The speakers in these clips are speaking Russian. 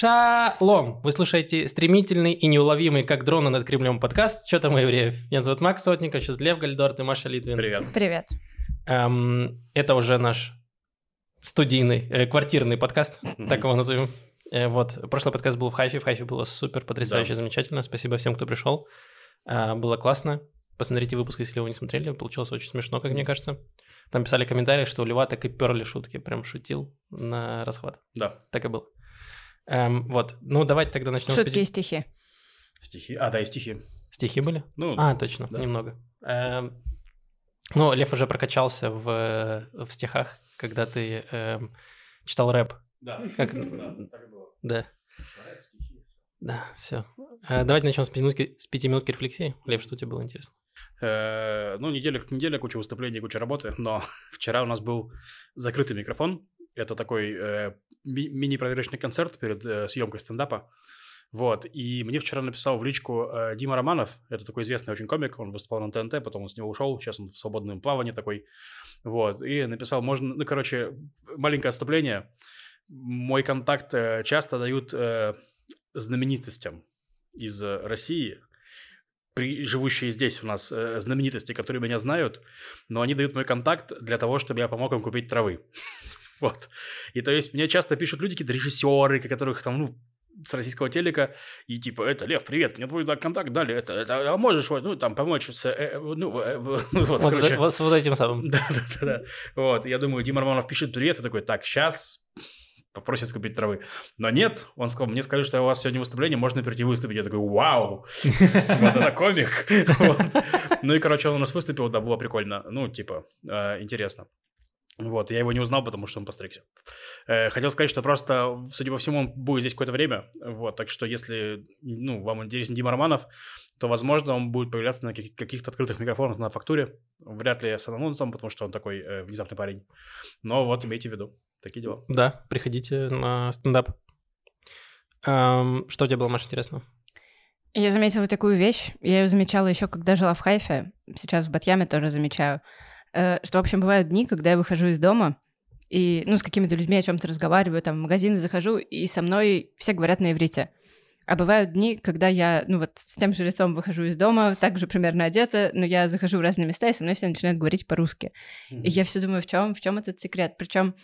Шалом! Вы слушаете стремительный и неуловимый, как дроны над Кремлем подкаст «Что там, евреев?». Меня зовут Макс Сотников, что Лев Гальдорт и Маша Литвин. Привет. Привет. Эм, это уже наш студийный, э, квартирный подкаст, так его назовем. Э, вот, прошлый подкаст был в Хайфе, в Хайфе было супер, потрясающе, Да. замечательно. Спасибо всем, кто пришел. Э, было классно. Посмотрите выпуск, если вы не смотрели. Получилось очень смешно, как мне кажется. Там писали комментарии, что у Льва так и перли шутки. Прям шутил на расхват. Да. Так и было. Эм, вот. Ну, давайте тогда начнем. Шутки и стихи. Стихи. А, да, и стихи. Стихи были? Ну, А, точно, да. немного. Эм, Ну, Лев уже прокачался в, в стихах, когда ты эм, читал рэп. да. Как- Да, так и было. Да. Да, все. давайте начнем с пятиминутки, с пятиминутки рефлексии. Лев, что тебе было интересно? Э, Ну, неделя как неделя, куча выступлений, куча работы, но вчера у нас был закрытый микрофон. Это такой э, ми- мини-проверочный концерт перед э, съемкой стендапа. Вот, и мне вчера написал в личку э, Дима Романов, это такой известный очень комик, он выступал на ТНТ, потом он с него ушел, сейчас он в свободном плавании такой, вот, и написал, можно, ну, короче, маленькое отступление, мой контакт э, часто дают э, знаменитостям из э, России, при, живущие здесь у нас э, знаменитости, которые меня знают, но они дают мой контакт для того, чтобы я помог им купить травы. Вот. И то есть мне часто пишут люди, какие-то режиссеры, которых там, ну, с российского телека, и типа, это, Лев, привет, мне твой контакт дали, это, это, а можешь, ну, там, помочь с, э, э, ну, э, вот, Вот, короче. вот с вот этим самым. Да, да, да, да. Вот, я думаю, Дима Романов пишет привет, и такой, так, сейчас попросит купить травы. Но нет, он сказал, мне сказали, что у вас сегодня выступление, можно прийти выступить. Я такой, вау, вот это комик. Ну и, короче, он у нас выступил, да, было прикольно. Ну, типа, э, интересно. Вот, я его не узнал, потому что он постригся. Э, Хотел сказать, что просто, судя по всему, он будет здесь какое-то время. Вот, так что если, ну, вам интересен Дима Романов, то, возможно, он будет появляться на каких- каких-то открытых микрофонах на фактуре. Вряд ли с анонсом, потому что он такой э, внезапный парень. Но вот имейте в виду. Такие дела. Да, приходите на стендап. Эм, что тебе было, Маша, интересно? Я заметила такую вещь. Я ее замечала еще, когда жила в Хайфе. Сейчас в Батьяме тоже замечаю. Э, Что, в общем, бывают дни, когда я выхожу из дома и, ну, с какими-то людьми о чем-то разговариваю, там, в магазин захожу, и со мной все говорят на иврите. А бывают дни, когда я, ну, вот с тем же лицом выхожу из дома, также примерно одета, но я захожу в разные места, и со мной все начинают говорить по-русски. И я все думаю, в чем, в чем этот секрет? Причем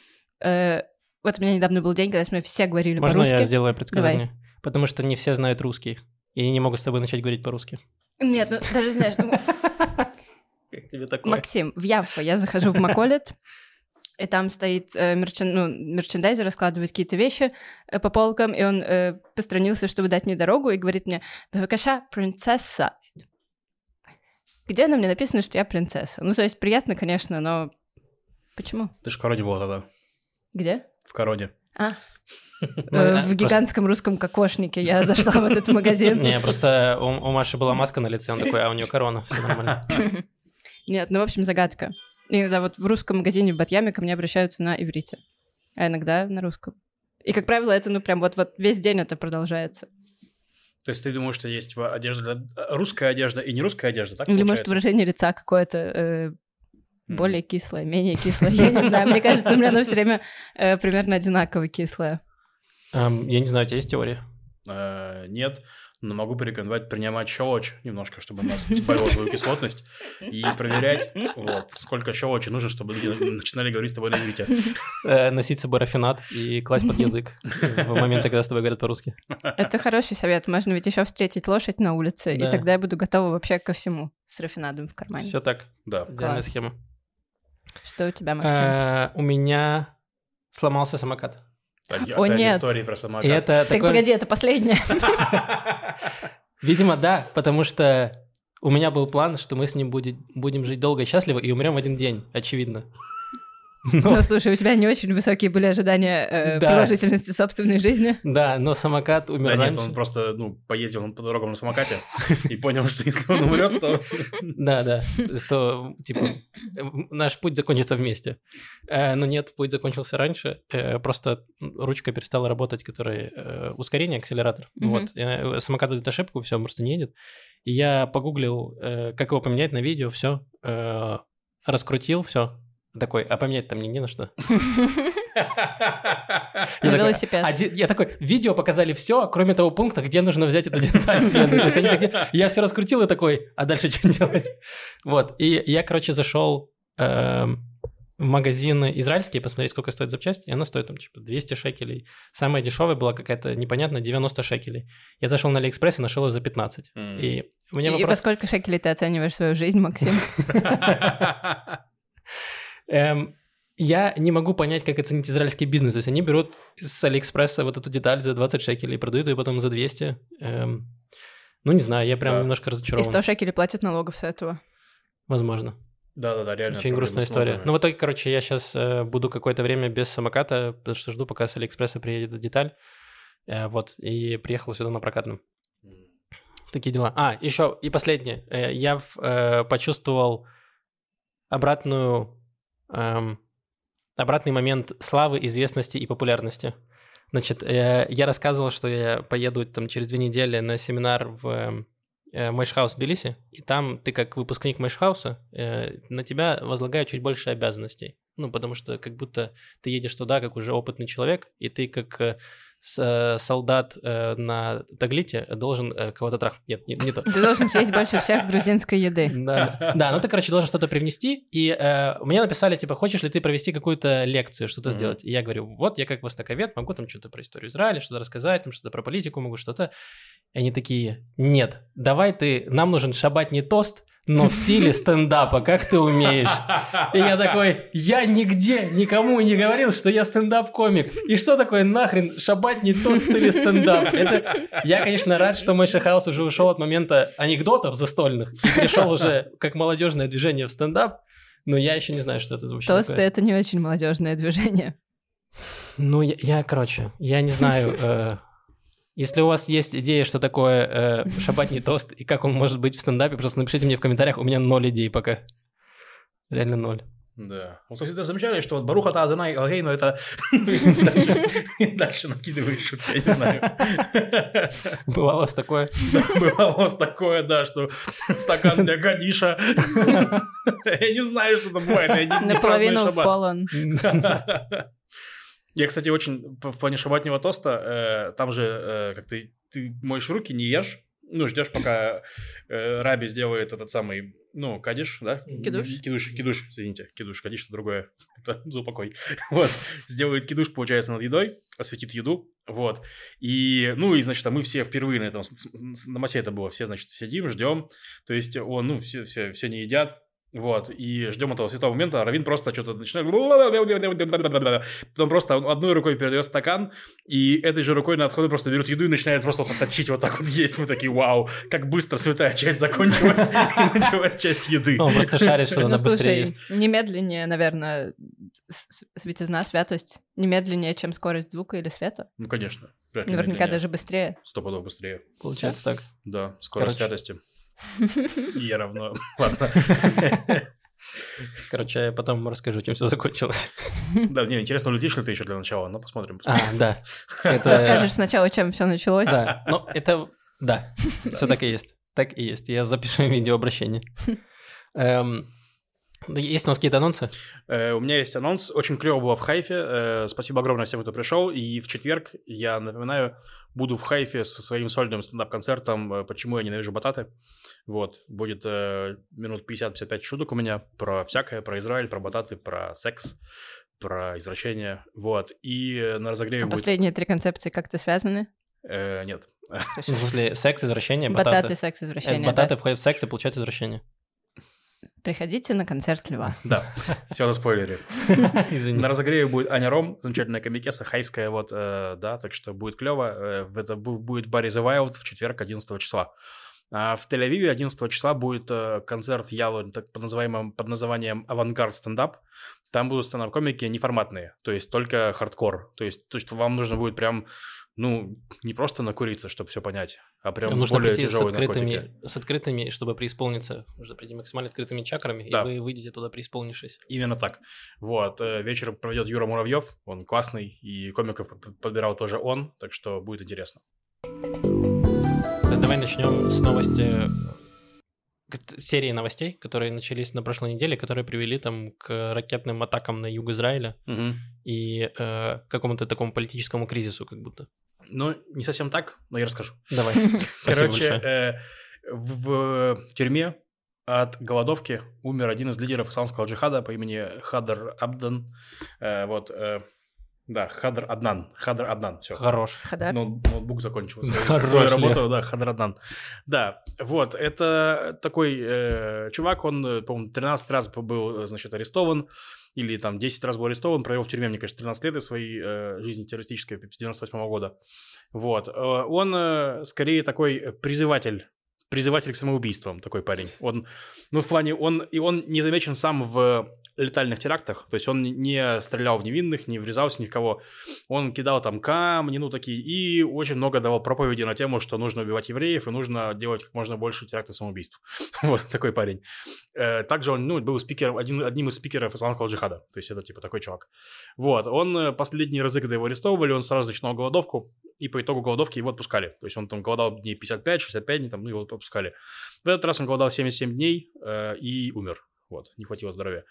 вот у меня недавно был день, когда со мной все говорили Можно по-русски. я сделаю предсказание? Потому что не все знают русский. И не могут с тобой начать говорить по-русски. Нет, ну даже знаешь, ну, тебе такое? Максим, в Яффа я захожу в Маколет, и там стоит э, мерчен- ну, мерчендайзер, раскладывает какие-то вещи э, по полкам, и он э, постранился, чтобы дать мне дорогу, и говорит мне, «Бевакаша, принцесса». Где на мне написано, что я принцесса? Ну, то есть приятно, конечно, но почему? Ты же в Короне была тогда. Где? В Короне. А, э, да, в гигантском русском кокошнике я зашла в этот магазин. Не, просто у, у Маши была маска на лице, он такой, а у нее корона, все нормально. Нет, ну, в общем, загадка. Иногда вот в русском магазине в Батьяме ко мне обращаются на иврите, а иногда на русском. И, как правило, это, ну, прям вот, вот весь день это продолжается. То есть ты думаешь, что есть типа, одежда, для- русская одежда и не русская одежда, так Или, может, получается? выражение лица какое-то э, более кислое, менее кислое. Я не знаю, мне кажется, у меня оно все время э, примерно одинаково кислое. Я не знаю, у тебя есть теория? Э, Нет, но могу порекомендовать принимать щелочь немножко, чтобы у нас сбавила свою кислотность и проверять, вот, сколько щелочи нужно, чтобы люди начинали говорить с тобой на иврите. Э, носить с собой рафинат и класть под язык в моменты, когда с тобой говорят по-русски. Это хороший совет. Можно ведь еще встретить лошадь на улице, Да. и тогда я буду готова вообще ко всему с рафинадом в кармане. Все так, Да. идеальная схема. Что у тебя, Максим? Э, У меня сломался самокат. Опять О, нет. истории про самокат. И это Так, такой... погоди, это последнее. Видимо, да, потому что у меня был план, что мы с ним будет- будем жить долго и счастливо и умрем в один день, очевидно. Но- Ну, слушай, у тебя не очень высокие были ожидания э, Да. продолжительности собственной жизни. Да, но самокат умер Да нет, раньше. он просто, ну, поездил по дорогам на самокате и понял, что если он умрет, то... Да, да, что, типа, наш путь закончится вместе. Э, Но нет, путь закончился раньше, э, просто ручка перестала работать, которая э, ускорение, акселератор. Вот, самокат дает ошибку, все, он просто не едет. И я погуглил, как его поменять на видео, все, раскрутил, все. Такой, а поменять там мне не на что. На велосипед. я такой, видео показали все, кроме того пункта, где нужно взять эту деталь я все раскрутил и такой, а дальше что делать? Вот, и я, короче, зашел эм, в магазин израильский посмотреть, сколько стоит запчасть, и она стоит там типа 200 шекелей. Самая дешевая была какая-то непонятная, 90 шекелей. Я зашел на Алиэкспресс и нашел ее за 15. М. И у меня И вопрос... сколько шекелей ты оцениваешь свою жизнь, Максим? Эм, я не могу понять, как оценить израильский бизнес. То есть они берут с Алиэкспресса вот эту деталь за 20 шекелей и продают ее потом за 200. Эм, ну, не знаю, я прям Да. немножко И разочарован. 100 шекелей платят налогов с этого. Возможно. Да-да-да, реально. Очень грустная история. Ну, в итоге, короче, я сейчас буду какое-то время без самоката, потому что жду, пока с Алиэкспресса приедет эта деталь. Э, вот, и приехал сюда на прокатном. Такие дела. А, еще и последнее. Э, Я в- э, почувствовал обратную, эм, обратный момент славы, известности и популярности. Значит, э, я рассказывал, что я поеду там через две недели на семинар в э, в Тбилиси, и там ты как выпускник Мэшхауса, э, на тебя возлагают чуть больше обязанностей. Ну, потому что как будто ты едешь туда как уже опытный человек, и ты как э, солдат э, на Таглите должен э, кого-то трахнуть. Нет, не, не то. Ты должен съесть больше всех грузинской еды. Да, да. Да, ну ты, короче, должен что-то привнести, и э, мне написали, типа, хочешь ли ты провести какую-то лекцию, что-то Мгм. сделать? И я говорю, вот, я как востоковед, могу там что-то про историю Израиля, что-то рассказать, там что-то про политику могу, что-то. И они такие, нет, давай ты, нам нужен шабатний тост, но в стиле стендапа, как ты умеешь. И я такой, я нигде никому не говорил, что я стендап-комик. И что такое нахрен шабатний тост или стендап? Это... Я, конечно, рад, что мой Хаус уже ушел от момента анекдотов застольных и перешел уже как молодежное движение в стендап, но я еще не знаю, что это вообще Тосты — это не очень молодежное движение. Ну, я, я, короче, я не знаю. Если у вас есть идея, что такое э, шабатний тост и как он может быть в стендапе, просто напишите мне в комментариях, у меня ноль идей пока. Реально ноль. Да. Вот, кстати, ты замечали, что вот Баруха та Адонай Алгейну это... Дальше- накидываешь шутки, я не знаю. Бывало вас такое? Бывало вас такое, да, что стакан для Гадиша. Я не знаю, что там бывает, Наполовину полон. Я, кстати, очень в плане шабатнего тоста, э, там же, э, как ты, ты моешь руки, не ешь, ну, ждешь, пока э, Раби сделает этот самый, ну, кадиш, да? Кидуш. Кидуш, кидуш, извините, кидуш, кадиш, это другое, это за упокой. Вот, сделает кидуш, получается, над едой, осветит еду, вот. И, ну, и, значит, а мы все впервые на этом, на массе это было, все, значит, сидим, ждем, то есть он, ну, все, все, все не едят, вот, и ждем этого святого момента, Равин просто что-то начинает... Потом просто одной рукой передает стакан, и этой же рукой на отходе просто берет еду и начинает просто вот точить, вот так вот есть. Мы такие, вау, как быстро святая часть закончилась, и началась часть еды. Он просто шарит, что Ну, она быстрее есть. немедленнее, наверное, светизна, святость, немедленнее, чем скорость звука или света. Ну, конечно. Наверняка даже быстрее. Сто пудов быстрее. Получается так. Да, скорость святости. И равно... Ладно. Короче, я потом расскажу, чем все закончилось. Да, не, интересно, улетишь ли ты еще для начала, но посмотрим. посмотрим. А, да. Это... Расскажешь сначала, чем все началось. Да, ну это... Да, все так и есть. Так и есть. Я запишу видеообращение. Эм, Есть у нас какие-то анонсы? Э, У меня есть анонс. Очень клево было в Хайфе. Э, Спасибо огромное всем, кто пришел. И в четверг, я напоминаю, буду в Хайфе со своим сольным стендап-концертом э, «Почему я ненавижу бататы». Вот. Будет э, минут 50-55 шуток у меня про всякое, про Израиль, про бататы, про секс, про извращение. Вот. И на разогреве А будет... последние три концепции как-то связаны? Э, Нет. В смысле, секс, извращение, Бататы, бататы. секс, Э, извращение. Бататы да? входят в секс и получают извращение. Приходите на концерт Льва. Да, все на спойлере. Извини. На разогреве будет Аня Ром, замечательная комикеса, хайская, вот, э, да, так что будет клево. Э, это бу- будет в баре The Wild в четверг 11 числа. А в Тель-Авиве 11 числа будет э, концерт Ялу так, под, называемым, под названием «Авангард стендап». Там будут стендап-комики неформатные, то есть только хардкор. То есть, то есть вам нужно будет прям, ну, не просто накуриться, чтобы все понять, а прям Нужно более прийти с тяжелые наркотики. открытыми, с открытыми, чтобы преисполниться. Нужно прийти максимально открытыми чакрами, Да. и вы выйдете туда преисполнившись. Именно так. Вот. э, Вечер проведет Юра Муравьев. Он классный. И комиков под- подбирал тоже он. Так что будет интересно. Да, Давай начнем с новости, серии новостей, которые начались на прошлой неделе, которые привели там к ракетным атакам на юг Израиля Мгм. и э, к какому-то такому политическому кризису, как будто. Ну, не совсем так, но я расскажу. Давай. Короче, э, в, в тюрьме от голодовки умер один из лидеров исламского джихада по имени Хадр Абдан. Э, вот, э, да, Хадр Аднан. Хадр Аднан, все. Хорош. Хадар. Ну, ноутбук закончил свою, Хорош, свою работу, да, Хадр Аднан. Да, вот, это такой э, чувак, он, по-моему, 13 раз был, значит, арестован, или там 10 раз был арестован, провел в тюрьме, мне кажется, 13 лет из своей э, жизни террористической с 98 года. Вот, э, он э, скорее такой призыватель призыватель к самоубийствам, такой парень. Он, ну, в плане, он, и он не замечен сам в летальных терактах, то есть он не стрелял в невинных, не врезался ни в кого. Он кидал там камни, ну, такие, и очень много давал проповеди на тему, что нужно убивать евреев и нужно делать как можно больше терактов самоубийств. вот такой парень. Э, Также он, ну, был спикером, один, одним из спикеров исламского джихада, то есть это, типа, такой чувак. Вот, он э, последние разы, когда его арестовывали, он сразу начинал голодовку, и по итогу голодовки его отпускали. То есть он там голодал дней 55-65 дней, там, ну, его отпускали. В этот раз он голодал 77 дней э, и умер. Вот, не хватило здоровья.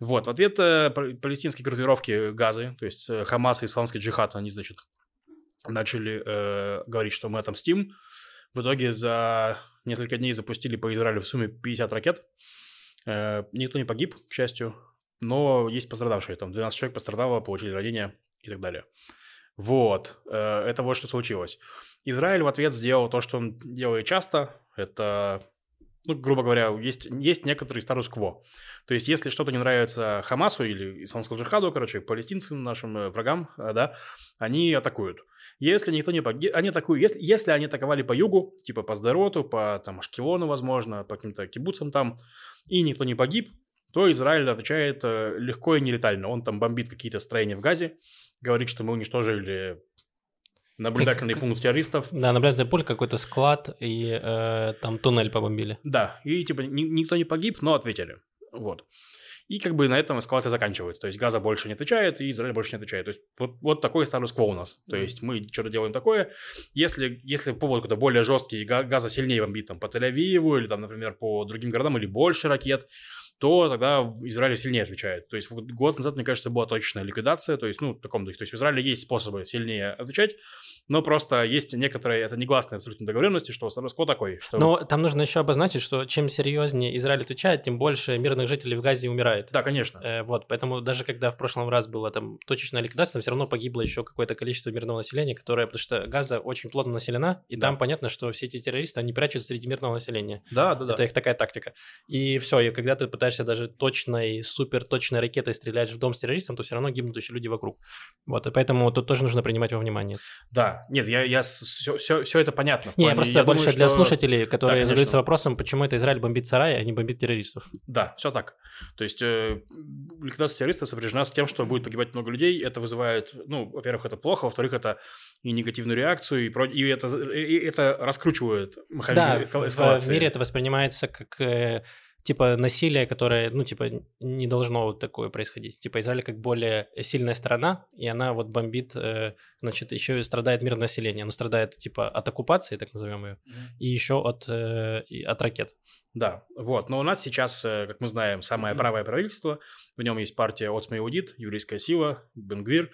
Вот, в ответ э, пал- палестинские группировки Газы, то есть э, Хамас и Исламский джихад, они, значит, начали э, говорить, что мы отомстим. В итоге за несколько дней запустили по Израилю в сумме 50 ракет. Э, никто не погиб, к счастью, но есть пострадавшие. Там 12 человек пострадало, получили ранения и так далее. Вот, э, это вот что случилось. Израиль в ответ сделал то, что он делает часто. Это, ну, грубо говоря, есть, есть некоторый статус-кво. То есть, если что-то не нравится Хамасу или исламскому джихаду, короче, палестинцам, нашим э, врагам, э, да, они атакуют. Если никто не погиб, они атакуют. Если, если они атаковали по югу, типа по Сдороту, по там Ашкелону, возможно, по каким-то кибуцам там, и никто не погиб, то Израиль отвечает э, легко и нелетально. Он там бомбит какие-то строения в Газе, говорит, что мы уничтожили наблюдательный Как- пункт террористов. Да, наблюдательный пуль, какой-то склад, и э, там туннель побомбили. Да, и типа ни- никто не погиб, но ответили. Вот. И как бы на этом эскалация заканчивается. То есть Газа больше не отвечает, и Израиль больше не отвечает. То есть вот, вот такой статус-кво у нас. То есть мы что-то делаем такое. Если, если повод какой-то более жесткий, Газа сильнее бомбит там, по Тель-Авиву или там, например, по другим городам, или больше ракет, то тогда Израиль сильнее отвечает. То есть вот год назад, мне кажется, была точечная ликвидация. То есть, ну, в таком духе. То есть в Израиле есть способы сильнее отвечать, но просто есть некоторые, это негласные абсолютно договоренности, что статус-кво такой, что... Но там нужно еще обозначить, что чем серьезнее Израиль отвечает, тем больше мирных жителей в Газе умирает. Да, конечно. Э, вот, поэтому даже когда в прошлом раз была там точечная ликвидация, там все равно погибло еще какое-то количество мирного населения, которое, потому что Газа очень плотно населена, и Да. там понятно, что все эти террористы, они прячутся среди мирного населения. Да, да, да. Это их такая тактика. И все, и когда ты пытаешься даже точной, супер точной ракетой стрелять в дом с террористом, то все равно гибнут еще люди вокруг. Вот, и поэтому тут тоже нужно принимать во внимание. Да, нет, я, я все, все, все это понятно. Не, я просто больше думаю, для что- слушателей, которые конечно. задаются вопросом, почему это Израиль бомбит сараи, а не бомбит террористов. Да, все так. То есть э, ликвидация террористов сопряжена с тем, что будет погибать много людей. Это вызывает, ну, во-первых, это плохо, во-вторых, это и негативную реакцию, и, про- и, это, и это раскручивает механизм Да, эскалации. в мире это воспринимается как э, типа насилие, которое, ну, типа, не должно вот такое происходить. Типа Израиль как более сильная страна, и она вот бомбит, э, значит, еще и страдает мирное население. Оно страдает, типа, от оккупации, так назовем ее, Мгм. и еще от, э, и от ракет. Да, вот. Но у нас сейчас, э, как мы знаем, самое правое правительство. В нем есть партия Оцма Иудит, Еврейская сила, Бенгвир,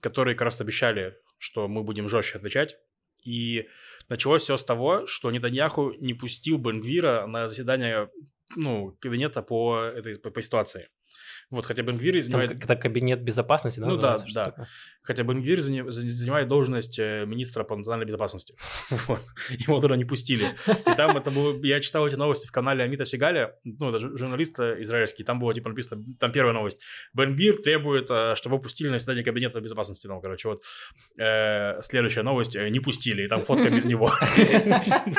которые как раз обещали, что мы будем жестче отвечать. И началось все с того, что Нетаньяху не пустил Бенгвира на заседание ну, кабинета по этой по, по ситуации. Вот, хотя Бенгвир Там занимает... как-то кабинет безопасности, да? Ну да, да. такое? Хотя Бенгвир занимает должность э, министра по национальной безопасности. Вот. Его туда не пустили. И там это было... Я читал эти новости в канале Амита Сигаля, ну, это жу- журналист э, израильский, там было типа написано, там первая новость. Бенгвир требует, э, чтобы пустили на заседание кабинета безопасности. Там, короче, вот э, следующая новость, не пустили, и там фотка без него.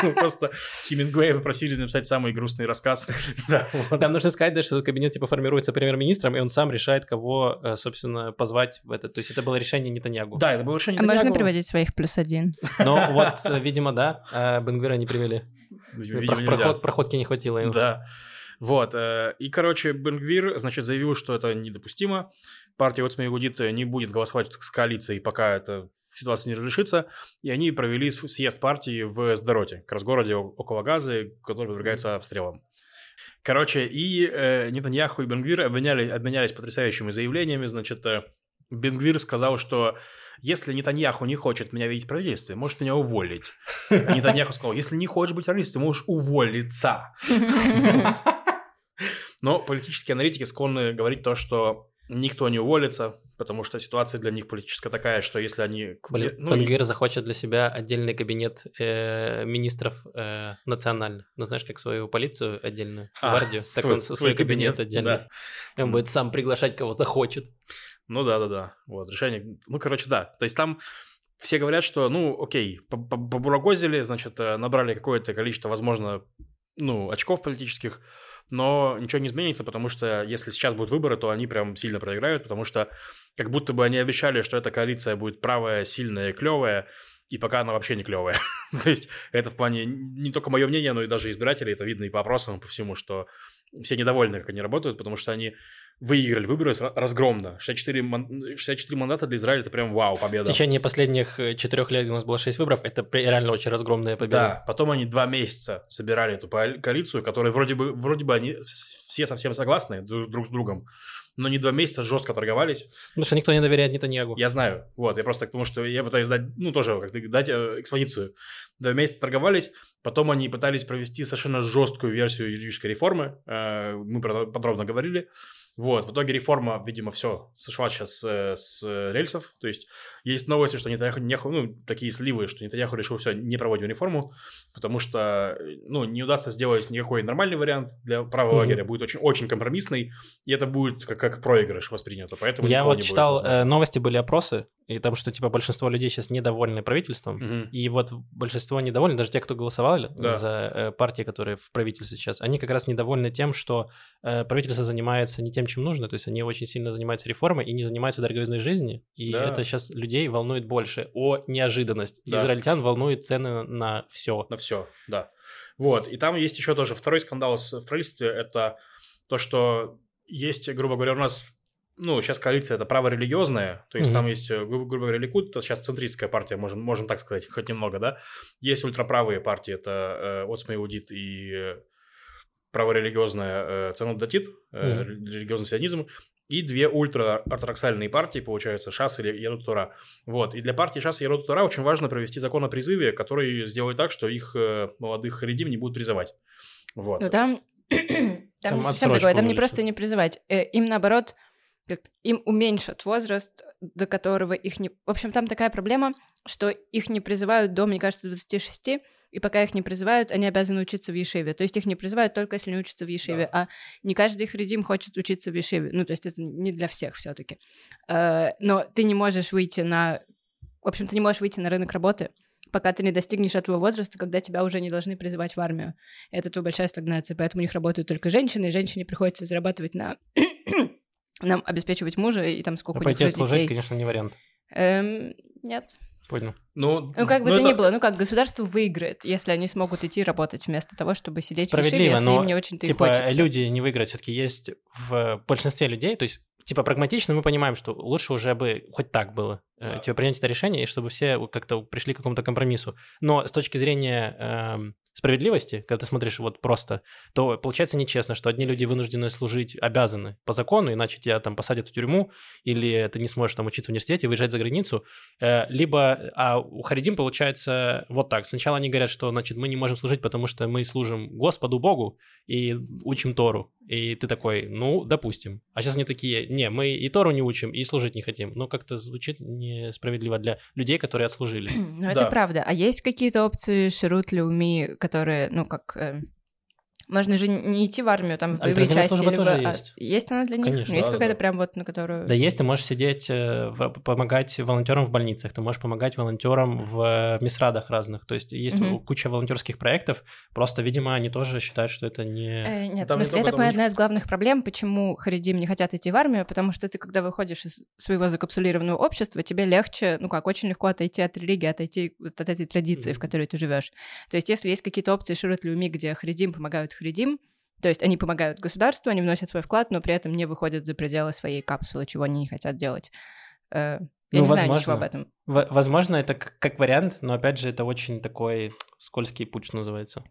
Ну, Просто Хемингуэя попросили написать самый грустный рассказ. Там нужно сказать, что кабинет типа формируется премьер-министром, и он сам решает, кого, э, собственно, позвать в это. То есть это было решение Нетаньягу. Да, это было решение А можно Нетаньяху. приводить своих плюс один? Но вот, э, видимо, да, а Бенгвира не привели. Проходки не хватило им. Да. Вот. э, И, короче, Бенгвир, значит, заявил, что это недопустимо. Партия Оцма Игудит не будет голосовать с коалицией, пока эта ситуация не разрешится. И они провели съезд партии в Сдороте, как раз городе около Газы, который подвергается обстрелам. Короче, и э, Нетаньяху и Бенгвир обменяли, обменялись потрясающими заявлениями. Значит, э, Бенгвир сказал, что если Нетаньяху не хочет меня видеть в правительстве, может меня уволить. А Нетаньяху сказал, если не хочешь быть в правительстве, можешь уволиться. Но политические аналитики склонны говорить то, что никто не уволится, потому что ситуация для них политическая такая, что если они... Блин, ну, Бенгвир захочет для себя отдельный кабинет э, министров э, национальных. Ну, знаешь, как свою полицию отдельную, А, гвардию, так свой- он со- свой свой кабинет, кабинет, отдельный. да. Он будет сам приглашать, кого захочет. Ну да, да, да. Вот, решение. Ну, короче, да. То есть там все говорят, что, ну, окей, по- по- побурагозили, значит, э, набрали какое-то количество, возможно, ну, очков политических, но ничего не изменится, потому что если сейчас будут выборы, то они прям сильно проиграют, потому что как будто бы они обещали, что эта коалиция будет правая, сильная, клевая, и пока она вообще не клевая. То есть это в плане не только мое мнение, но и даже избирателей, это видно и по опросам, и по всему, что все недовольны, как они работают, потому что они выиграли выборы разгромно. 64, ман- 64 мандата для Израиля – это прям вау, В победа. течение последних э, четырех лет у нас было шесть выборов. Это реально очень разгромная победа. Да, потом они два месяца собирали эту коали- коалицию, которой вроде бы, вроде бы они вс- все совсем согласны друг с другом, но не два месяца жестко торговались. Потому что никто не доверяет Нетаньягу. Я знаю, вот, я просто к тому, что я пытаюсь дать, ну, тоже как-то дать э, экспозицию. Два месяца торговались, потом они пытались провести совершенно жесткую версию юридической реформы, э, мы подробно говорили. Вот, в итоге реформа, видимо, все сошла сейчас э, с э, рельсов, то есть есть новости, что Нетаньяху, Нетаньяху, ну, такие сливы, что Нетаньяху решил все, не проводим реформу, потому что, э, ну, не удастся сделать никакой нормальный вариант для правого Мгм. лагеря, будет очень, очень компромиссный, и это будет как, как проигрыш воспринято, поэтому Я вот читал, э, новости были опросы, и там, что, типа, большинство людей сейчас недовольны правительством. Мгм. И вот большинство недовольны, даже те, кто голосовали Да. за э, партии, которые в правительстве сейчас, они как раз недовольны тем, что э, правительство занимается не тем, чем нужно, то есть они очень сильно занимаются реформой и не занимаются дороговизной жизни, и Да. это сейчас людей волнует больше. О неожиданность. Да. Израильтян волнует цены на все. на все, да. Вот, и там есть еще тоже второй скандал с- в правительстве, это то, что есть, грубо говоря, у нас, ну, сейчас коалиция это праворелигиозная, то есть Мгм. там есть, э, грубо, грубо говоря, Ликуд, это сейчас центристская партия, можем, можем так сказать, хоть немного, да. Есть ультраправые партии, это э, Оцма Иудит и э, праворелигиозная э, Цанут Датит, э, Мгм. религиозный сионизм, и две ультраортодоксальные партии, получается, ШАС или Тора. Вот. И для партии ШАС и Тора очень важно провести закон о призыве, который сделает так, что их э, молодых харидим не будут призывать. Вот. Ну там, там, Там не совсем такое, там не просто не призывать, э, им наоборот, как, им уменьшат возраст, до которого их не... В общем, там такая проблема, что их не призывают до, мне кажется, 26, и пока их не призывают, они обязаны учиться в Ешиве. То есть их не призывают только если они учатся в Ешиве, а не каждый хридим хочет учиться в Ешиве. Ну, то есть это не для всех все таки Но ты не можешь выйти на... В общем, ты не можешь выйти на рынок работы, пока ты не достигнешь этого возраста, когда тебя уже не должны призывать в армию. Это то большая стагнация, поэтому у них работают только женщины, и женщине приходится зарабатывать на нам обеспечивать мужа и там сколько А у них пойти служить, детей. конечно, не вариант. Эм, нет. Понял. Ну, Ну, как бы ну, то это- ни было, ну как государство выиграет, если они смогут идти работать вместо того, чтобы сидеть в Справедливо, если но им не очень-то и типа хочется. люди не выиграют. Все-таки есть в большинстве людей, то есть типа прагматично мы понимаем, что лучше уже бы хоть так было, э, Да. типа принять это решение, и чтобы все как-то пришли к какому-то компромиссу. Но с точки зрения эм, справедливости, когда ты смотришь вот просто, то получается нечестно, что одни люди вынуждены служить, обязаны по закону, иначе тебя там посадят в тюрьму, или ты не сможешь там учиться в университете, выезжать за границу. Э, либо, а у Харидим получается вот так. Сначала они говорят, что, значит, мы не можем служить, потому что мы служим Господу Богу и учим Тору. И ты такой, ну, допустим. А сейчас они такие, не, мы и Тору не учим, и служить не хотим. Ну, как-то звучит несправедливо для людей, которые отслужили. Ну, это Да. правда. А есть какие-то опции Ширут Леуми, которые, ну, как... э, можно же не идти в армию, там, в боевые Альтернативная части. служба либо- тоже а, есть. Есть она для них? Конечно, Ну, есть да, какая-то да. прям вот, на которую... Да есть, ты можешь сидеть, э, в- помогать волонтерам в больницах, ты можешь помогать волонтерам в мисрадах разных. То есть есть Мгм. куча волонтерских проектов, просто, видимо, они тоже считают, что это не... Э, нет, Там в смысле, это одна из главных проблем, почему харидим не хотят идти в армию, потому что ты, когда выходишь из своего закапсулированного общества, тебе легче, ну как, очень легко отойти от религии, отойти вот от этой традиции, в Мгм. которой ты живешь. То есть, если есть какие-то опции Широт Люми, где харидим помогают харидим, то есть они помогают государству, они вносят свой вклад, но при этом не выходят за пределы своей капсулы, чего они не хотят делать. Э, Я Ну, не знаю ничего возможно. об этом. В- Возможно, это как, как вариант, но опять же, это очень такой скользкий путь, что называется.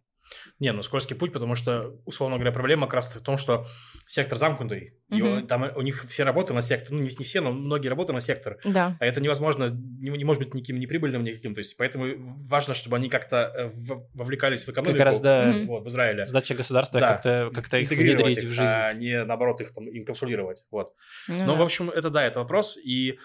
Не, ну скользкий путь, потому что, условно говоря, проблема как раз в том, что сектор замкнутый. И Мгм. он- там у них все работы на сектор, ну не, не все, но многие работы на сектор. Да. А это невозможно, не, не может быть никаким неприбыльным никаким. То есть поэтому важно, чтобы они как-то э, в- вовлекались в экономику. Как раз, да. Вот, в Израиле. задача государства Да. как-то как их внедрить их, в жизнь. а не наоборот их там инкапсулировать. Вот. Ну Ну, да. в общем, это да, это вопрос. И,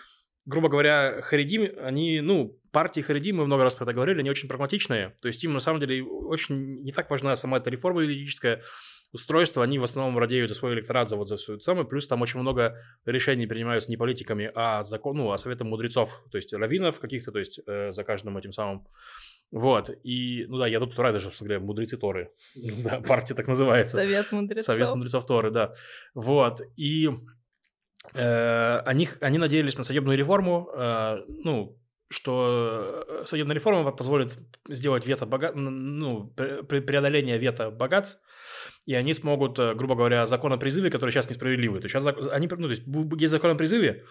грубо говоря, Харидим, они, ну, партии Харидим, мы много раз про это говорили, они очень прагматичные. То есть им, на самом деле, очень не так важна сама эта реформа юридическая, устройство, они в основном радеют за свой электорат, за вот за свою самое. Плюс там очень много решений принимаются не политиками, а закон, ну, а советом мудрецов, то есть раввинов каких-то, то есть э, за каждым этим самым. Вот, и, ну да, я тут рад даже, собственно говоря, мудрецы Торы. Да, партия так называется. Совет мудрецов. Совет мудрецов Торы, да. Вот, и они, они надеялись на судебную реформу, э, ну, что э, судебная реформа позволит сделать вето бога... ну, пре- пре- преодоление вето богатств, и они смогут, э, грубо говоря, закон о призыве, который сейчас несправедливый. То есть сейчас они, ну, то есть есть закон о призыве,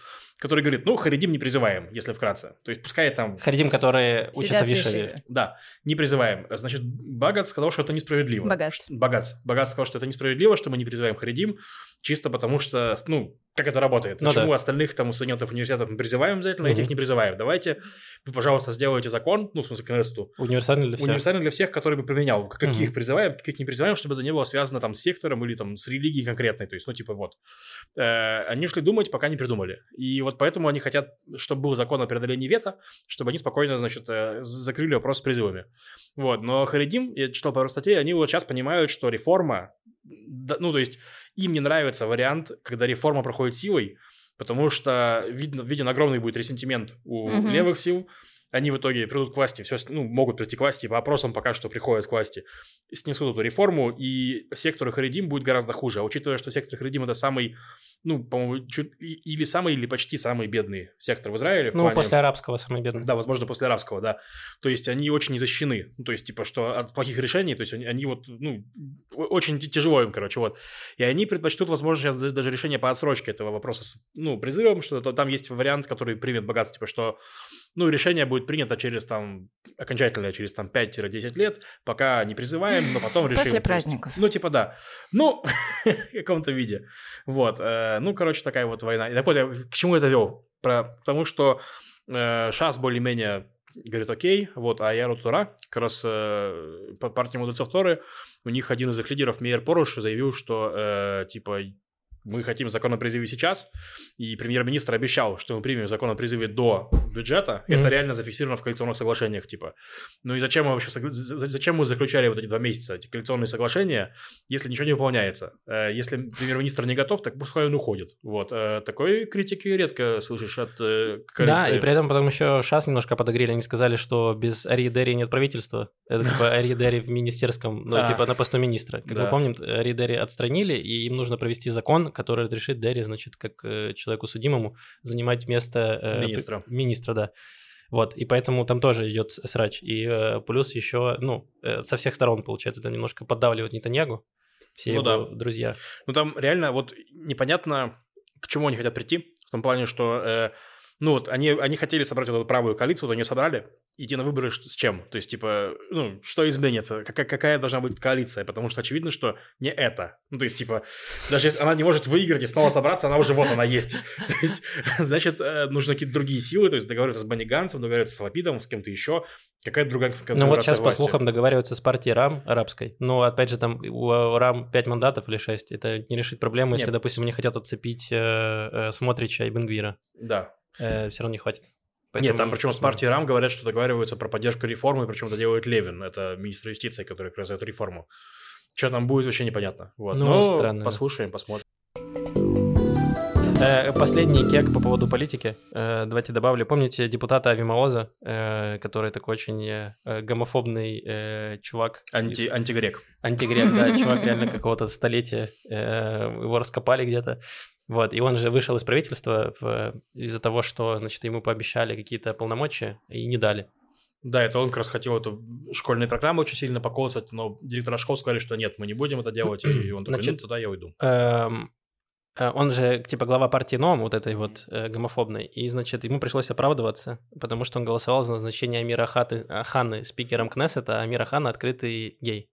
который говорит, ну, харидим не призываем, если вкратце. То есть пускай там Харидим, которые учатся Сидят в Вишеве. Да, не призываем. Значит, Багат сказал, что это несправедливо. Богат. Богат сказал, что это несправедливо, что мы не призываем Харидим, чисто потому что, ну, как это работает? Ну Почему да. остальных там студентов университетов мы призываем обязательно, Мгм. этих не призываем? Давайте вы, пожалуйста, сделайте закон, ну, в смысле, Кнессету, Универсальный для всех. универсальный для всех, который бы применял. Каких Мгм. призываем, каких не призываем, чтобы это не было связано там с сектором или там с религией конкретной. То есть, ну, типа, вот. Э, они ушли думать, пока не придумали. И вот поэтому они хотят, чтобы был закон о преодолении вето, чтобы они спокойно, значит, э, закрыли вопрос с призывами. Вот. Но Харидим, я читал пару статей, они вот сейчас понимают, что реформа, ну, то есть, им не нравится вариант, когда реформа проходит силой, потому что видно, виден огромный будет ресентимент у Мгм. левых сил, они в итоге придут к власти, все, ну, могут прийти к власти, по опросам пока что приходят к власти, снесут эту реформу, и сектор Харидим будет гораздо хуже. А учитывая, что сектор Харидим это самый, ну, по-моему, чуть, или самый, или почти самый бедный сектор в Израиле. В Ну, плане- после арабского самый бедный. да, возможно, после арабского, да. То есть они очень не защищены. Ну, то есть, типа, что от плохих решений, то есть они, они вот, ну, очень тяжело им, короче, вот. И они предпочтут, возможно, сейчас даже решение по отсрочке этого вопроса с, ну, призывом, что то- там есть вариант, который примет богатство, типа, что, ну, решение будет принято через, там, окончательно, через, там, 5-10 лет, пока не призываем, но потом решим. После праздников. ну, типа, да. Ну, в каком-то виде. Вот. э, Ну, короче, такая вот война. И так вот, к чему это вел? Про, к тому, что э, ШАС более-менее говорит, окей, вот, а я Тура, как раз э, по партии мудрецов Торы, у них один из их лидеров, Мейер Поруш, заявил, что, э, типа, мы хотим закон о призыве сейчас, и премьер-министр обещал, что мы примем закон о призыве до бюджета. Мгм. Это реально зафиксировано в коалиционных соглашениях, типа. Ну и зачем мы вообще, зачем мы заключали вот эти два месяца, эти коалиционные соглашения, если ничего не выполняется? Э, Если премьер-министр не готов, так пускай он уходит. Вот. Э, Такой критики редко слышишь от э, Да, коалиции. и при этом потом еще ШАС немножко подогрели. Они сказали, что без Ари Дерри нет правительства. Это типа Ари Дерри в министерском, ну, типа на посту министра. Как Да. мы помним, Ари Дерри отстранили, и им нужно провести закон, который разрешит Дерри, значит, как э, человеку судимому, занимать место... э, Министра. Министра, да. Вот, и поэтому там тоже идет срач. И э, плюс еще, ну, э, со всех сторон, получается, это немножко поддавливает Нетаньягу, все Ну его да. друзья. Ну, там реально вот непонятно, к чему они хотят прийти. В том плане, что, э, ну, вот они, они хотели собрать вот эту правую коалицию, вот они собрали, идти на выборы с чем? То есть, типа, ну, что изменится? Какая, какая должна быть коалиция? Потому что очевидно, что не это. Ну, то есть, типа, даже если она не может выиграть и снова собраться, она уже вот она есть. То есть, значит, э, нужны какие-то другие силы, то есть договариваться с Бенни Ганцем, договариваться с Лапидом, с кем-то еще. Какая-то другая Ну вот сейчас, по власти. слухам, договариваются с партией РАМ арабской. Но, опять же, там у РАМ 5 мандатов или 6. Это не решит проблему, если, Нет. допустим, они хотят отцепить э, э, Смотрича и Бенгвира. Да. Все равно не хватит. Нет, там причем с партией РАМ говорят, что договариваются про поддержку реформы, причем это делает Левин, это министр юстиции, который как раз эту реформу. Что там будет, вообще непонятно. Вот. Ну, Но странно, послушаем, посмотрим. Э, Последний кек по поводу политики. Э, Давайте добавлю. Помните депутата Ави Маоза, э, который такой очень э, гомофобный э, чувак? Анти, из- антигрек. Антигрек, да, чувак реально какого-то столетия. э, Его раскопали где-то. Вот, и он же вышел из правительства в- из-за того, что, значит, ему пообещали какие-то полномочия и не дали. Да, это он как раз хотел эту школьные программы очень сильно поколоться, но директора школ сказали, что нет, мы не будем это делать, и он такой, Значит, ну, тогда я уйду. Эм, э, Он же, типа, глава партии НОМ, вот этой вот э, гомофобной, и, значит, ему пришлось оправдываться, потому что он голосовал за назначение Амира Хаты- Ханы спикером Кнессета, а Амира Хана открытый гей.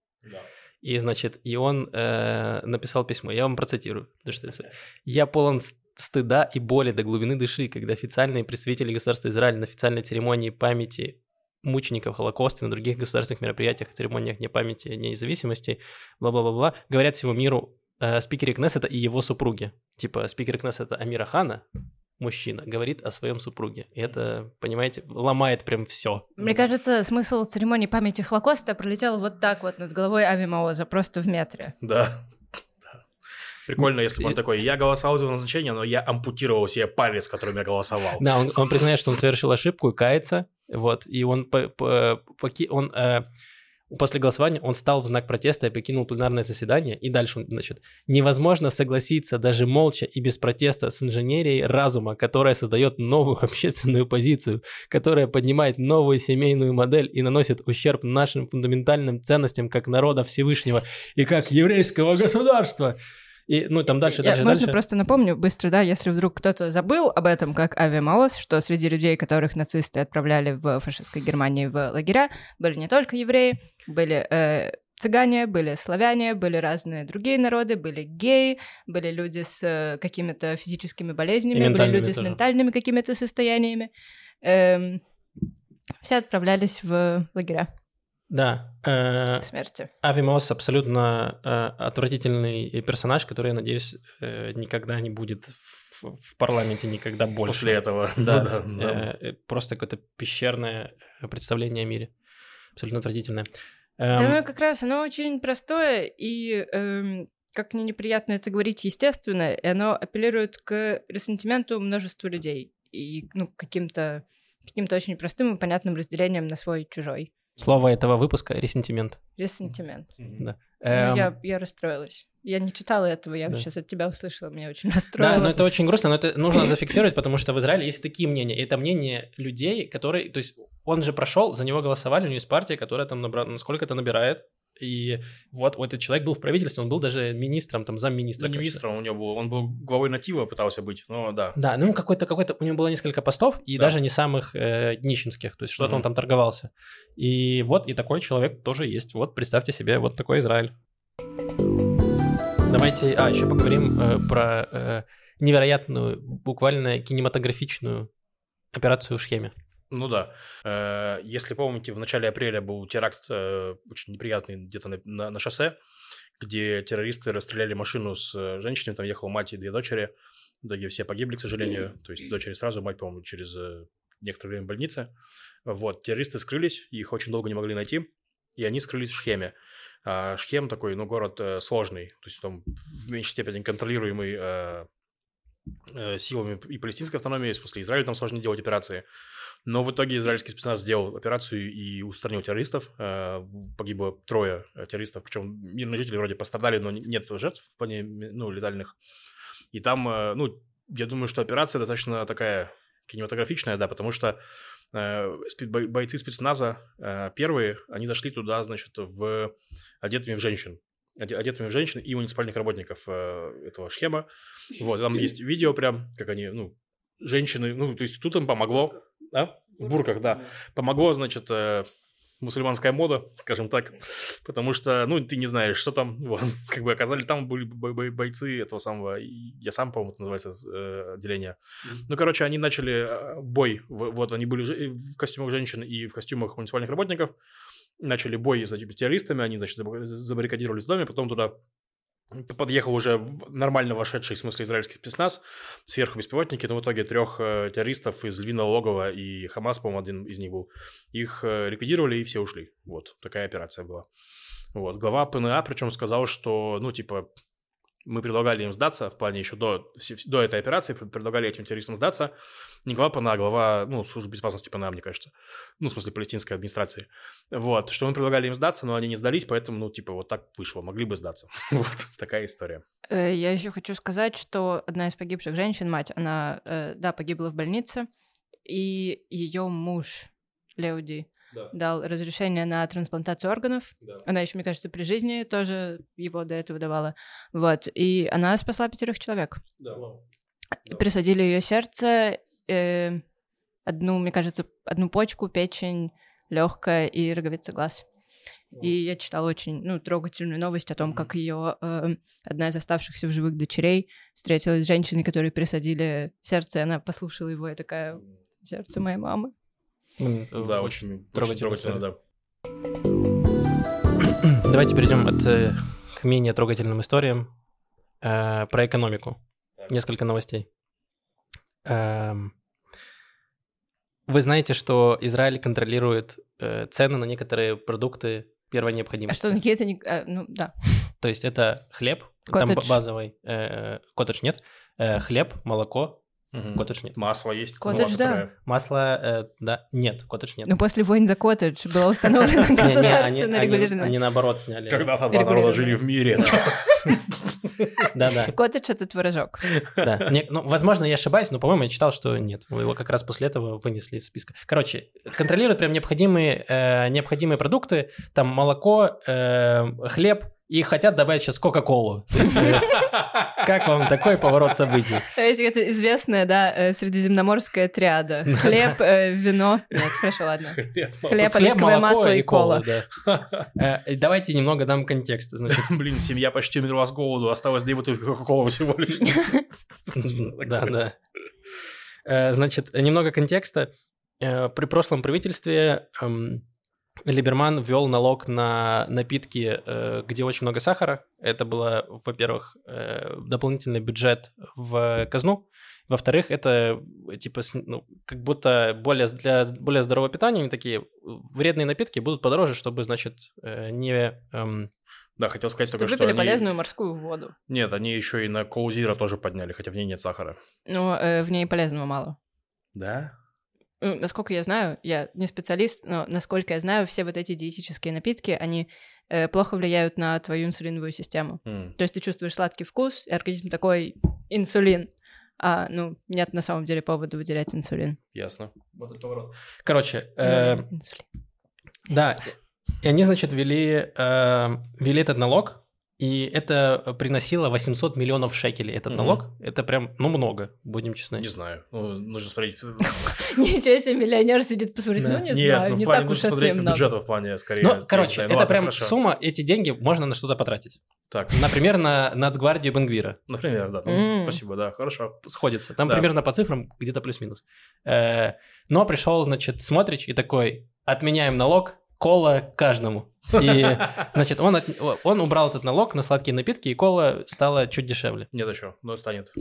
И, значит, и он э, написал письмо. Я вам процитирую. потому что это- Я полон стыда и боли до глубины души, когда официальные представители государства Израиль на официальной церемонии памяти мучеников Холокоста и на других государственных мероприятиях, церемониях Дня памяти независимости, бла-бла-бла-бла, говорят всему миру э, спикере Кнессета и его супруге. Типа спикер Кнессета Амира Хана, мужчина, говорит о своем супруге. И это, понимаете, ломает прям все. Мне кажется, смысл церемонии памяти Холокоста пролетел вот так вот над головой Ави Маоза, просто в метре. Да. Да. Прикольно, если бы он такой, я голосовал за назначение, но я ампутировал себе палец, которым я голосовал. Да, он, он признает, что он совершил ошибку и кается, вот, и он, по- по- поки- он э, после голосования он стал в знак протеста и покинул пленарное заседание, и дальше значит, невозможно согласиться даже молча и без протеста с инженерией разума, которая создает новую общественную позицию, которая поднимает новую семейную модель и наносит ущерб нашим фундаментальным ценностям как народа Всевышнего и как еврейского государства. И, ну, там дальше, Я- дальше, можно дальше. просто напомню быстро, да, если вдруг кто-то забыл об этом, как Ави Маоз, что среди людей, которых нацисты отправляли в фашистской Германии в лагеря, были не только евреи, были э, цыгане, были славяне, были разные другие народы, были геи, были люди с э, какими-то физическими болезнями, были люди с тоже. ментальными какими-то состояниями. Эм, все отправлялись в лагеря Да, э, смерти. Ави Мосс абсолютно э, отвратительный персонаж, который, я надеюсь, э, никогда не будет в, в парламенте никогда больше. После этого. Да, да, да. э, просто какое-то пещерное представление о мире. Абсолютно отвратительное. Да, Эм, ну как раз оно очень простое, и эм, как мне неприятно это говорить, естественно, и оно апеллирует к ресентименту множества людей и ну, к каким-то каким-то очень простым и понятным разделением на свой и чужой. Слово этого выпуска — ресентимент. Ресентимент. Да. Ну, Эм, я, я расстроилась. Я не читала этого, я Да. сейчас от тебя услышала, меня очень Да, расстроило. но это очень грустно, но это нужно зафиксировать, потому что в Израиле есть такие мнения. И это мнение людей, которые... То есть он же прошел, за него голосовали, у него есть партия, которая там набра... насколько это набирает. И вот вот этот человек был в правительстве, он был даже министром, там, замминистра. Ну, не министром у него был, он был главой натива пытался быть, но да. Да, ну какой-то, какой-то, у него было несколько постов, и Да. даже не самых э, днищенских, то есть что-то он Мгм. там торговался. И вот, и такой человек тоже есть. Вот, представьте себе, вот такой Израиль. Давайте, а, еще поговорим э, про э, невероятную, буквально кинематографичную операцию в Шхеме. Ну да. Э, Если помните, в начале апреля был теракт э, очень неприятный где-то на, на- на шоссе, где террористы расстреляли машину с э, женщиной, там ехала мать и две дочери. В все погибли, к сожалению. То есть дочери сразу, мать, по-моему, через некоторое время в больнице. Вот, террористы скрылись, их очень долго не могли найти, и они скрылись в Шхеме. А Шхем такой, ну, город сложный, то есть там в меньшей степени контролируемый силами и палестинской автономии, в смысле Израилю там сложно делать операции. Но в итоге израильский спецназ сделал операцию и устранил террористов. Э, Погибло трое террористов, причем мирные жители вроде пострадали, но не- нет жертв в плане ну, летальных. И там, э, ну, я думаю, что операция достаточно такая кинематографичная, да, потому что э, бойцы спецназа первые, они зашли туда, значит, в одетыми в женщин. Оде- Одетыми в женщин и муниципальных работников э, этого схема. Вот, там есть видео прям, как они, ну, женщины, ну, то есть тут им помогло, да, в бурках, да, помогло, значит, э, мусульманская мода, скажем так, потому что, ну, ты не знаешь, что там, вот, как бы оказали, там были бо- бо- бойцы этого самого, я сам, по-моему, это называется э, отделение. Ну, короче, они начали э, бой, вот они были же- в костюмах женщин и в костюмах муниципальных работников, начали бой с этими террористами, они, значит, заб- забаррикадировались в доме, потом туда подъехал уже нормально вошедший, в смысле, израильский спецназ, сверху беспилотники, но в итоге трех э, террористов из Львиного логова и Хамас, по-моему, один из них был, их э, ликвидировали и все ушли. Вот, такая операция была. Вот, глава ПНА причем сказал, что, ну, типа, мы предлагали им сдаться, в плане еще до, до этой операции пред- предлагали этим террористам сдаться. Глава ПНА, а глава, ну, службы безопасности ПНА, мне кажется. Ну, в смысле, палестинской администрации. Вот, что мы предлагали им сдаться, но они не сдались, поэтому, ну, типа, вот так вышло, могли бы сдаться. Вот, такая история. Э, Я еще хочу сказать, что одна из погибших женщин, мать, она, э, да, погибла в больнице, и ее муж Леуди Да. дал разрешение на трансплантацию органов. Да. Она еще, мне кажется, при жизни тоже его до этого давала. Вот. И она спасла пятерых человек. Да. И Присадили ее сердце, э, одну, мне кажется, одну почку, печень, легкая и роговица глаз. И я читала очень, ну, трогательную новость о том, как ее э, одна из оставшихся в живых дочерей встретилась с женщиной, которой присадили сердце, и она послушала его, и такая, сердце моей мамы. Да, э, очень трогательная трогательно, да. Давайте перейдем от, э, к менее трогательным историям э, про экономику. Так. Несколько новостей. Эм, Вы знаете, что Израиль контролирует э, цены на некоторые продукты первой А необходимости. что, какие-то... не- а, ну, да. То есть это хлеб, там Коттедж. базовый, э, коттедж нет, э, хлеб, молоко, Мгм. коттедж нет. Масло есть. Коттедж, ну, да. Масло, э, да, нет, коттедж нет. Но после войн за коттедж было установлено Не, не, они, наоборот сняли. Когда-то два народа жили в мире. Да-да. Коттедж — это творожок. Да. Ну, возможно, я ошибаюсь, но, по-моему, я читал, что нет. Вы Его как раз после этого вынесли из списка. Короче, контролируют прям необходимые, э, необходимые продукты, там молоко, э, хлеб, и хотят добавить сейчас Кока-Колу. Э, как вам такой поворот событий? Это известная, да, э, средиземноморская триада. Хлеб, э, вино. Нет, хорошо, ладно. Хлеб, оливковое масло и кола. да. Давайте немного дам контекст. Значит, Блин, семья почти умерла с голоду, осталось две бутылки Кока-Колы всего лишь. Да, да. Значит, немного контекста. При прошлом правительстве эм, Либерман ввел налог на напитки, э, где очень много сахара. Это было, во-первых, э, дополнительный бюджет в казну. Во-вторых, это типа ну, как будто более для более здорового питания они такие вредные напитки будут подороже, чтобы, значит, э, не эм, Да, хотел сказать только, что выпили они... полезную морскую воду. Нет, они еще и на Коузира тоже подняли, хотя в ней нет сахара. Но э, в ней полезного мало. Да? Ну, насколько я знаю, я не специалист, но насколько я знаю, все вот эти диетические напитки, они э, плохо влияют на твою инсулиновую систему. То есть ты чувствуешь сладкий вкус, и организм такой инсулин. А, ну, нет на самом деле повода выделять инсулин. Ясно. вот этот поворот. Короче, э, Инсулин. Да, и они, значит, ввели, э, ввели этот налог, и это приносило 800 миллионов шекелей, этот Мгм. налог. Это прям, ну, много, будем честны. Не знаю. Ну, нужно смотреть. Ничего себе, миллионер сидит посмотреть. Ну, не Нет, знаю, ну в не плане так уж смотреть по много. бюджету в плане скорее. Ну, короче, это прям сумма, эти деньги можно на что-то потратить. Так, Например, на Нацгвардию Бенгвира. например, да. Спасибо, да, хорошо. Сходится. Там примерно по цифрам где-то плюс-минус. Э, но пришел, значит, смотрич и такой, отменяем налог, кола каждому. И, значит, он, от- он убрал этот налог на сладкие напитки, и кола стала чуть дешевле. Нет еще, но станет.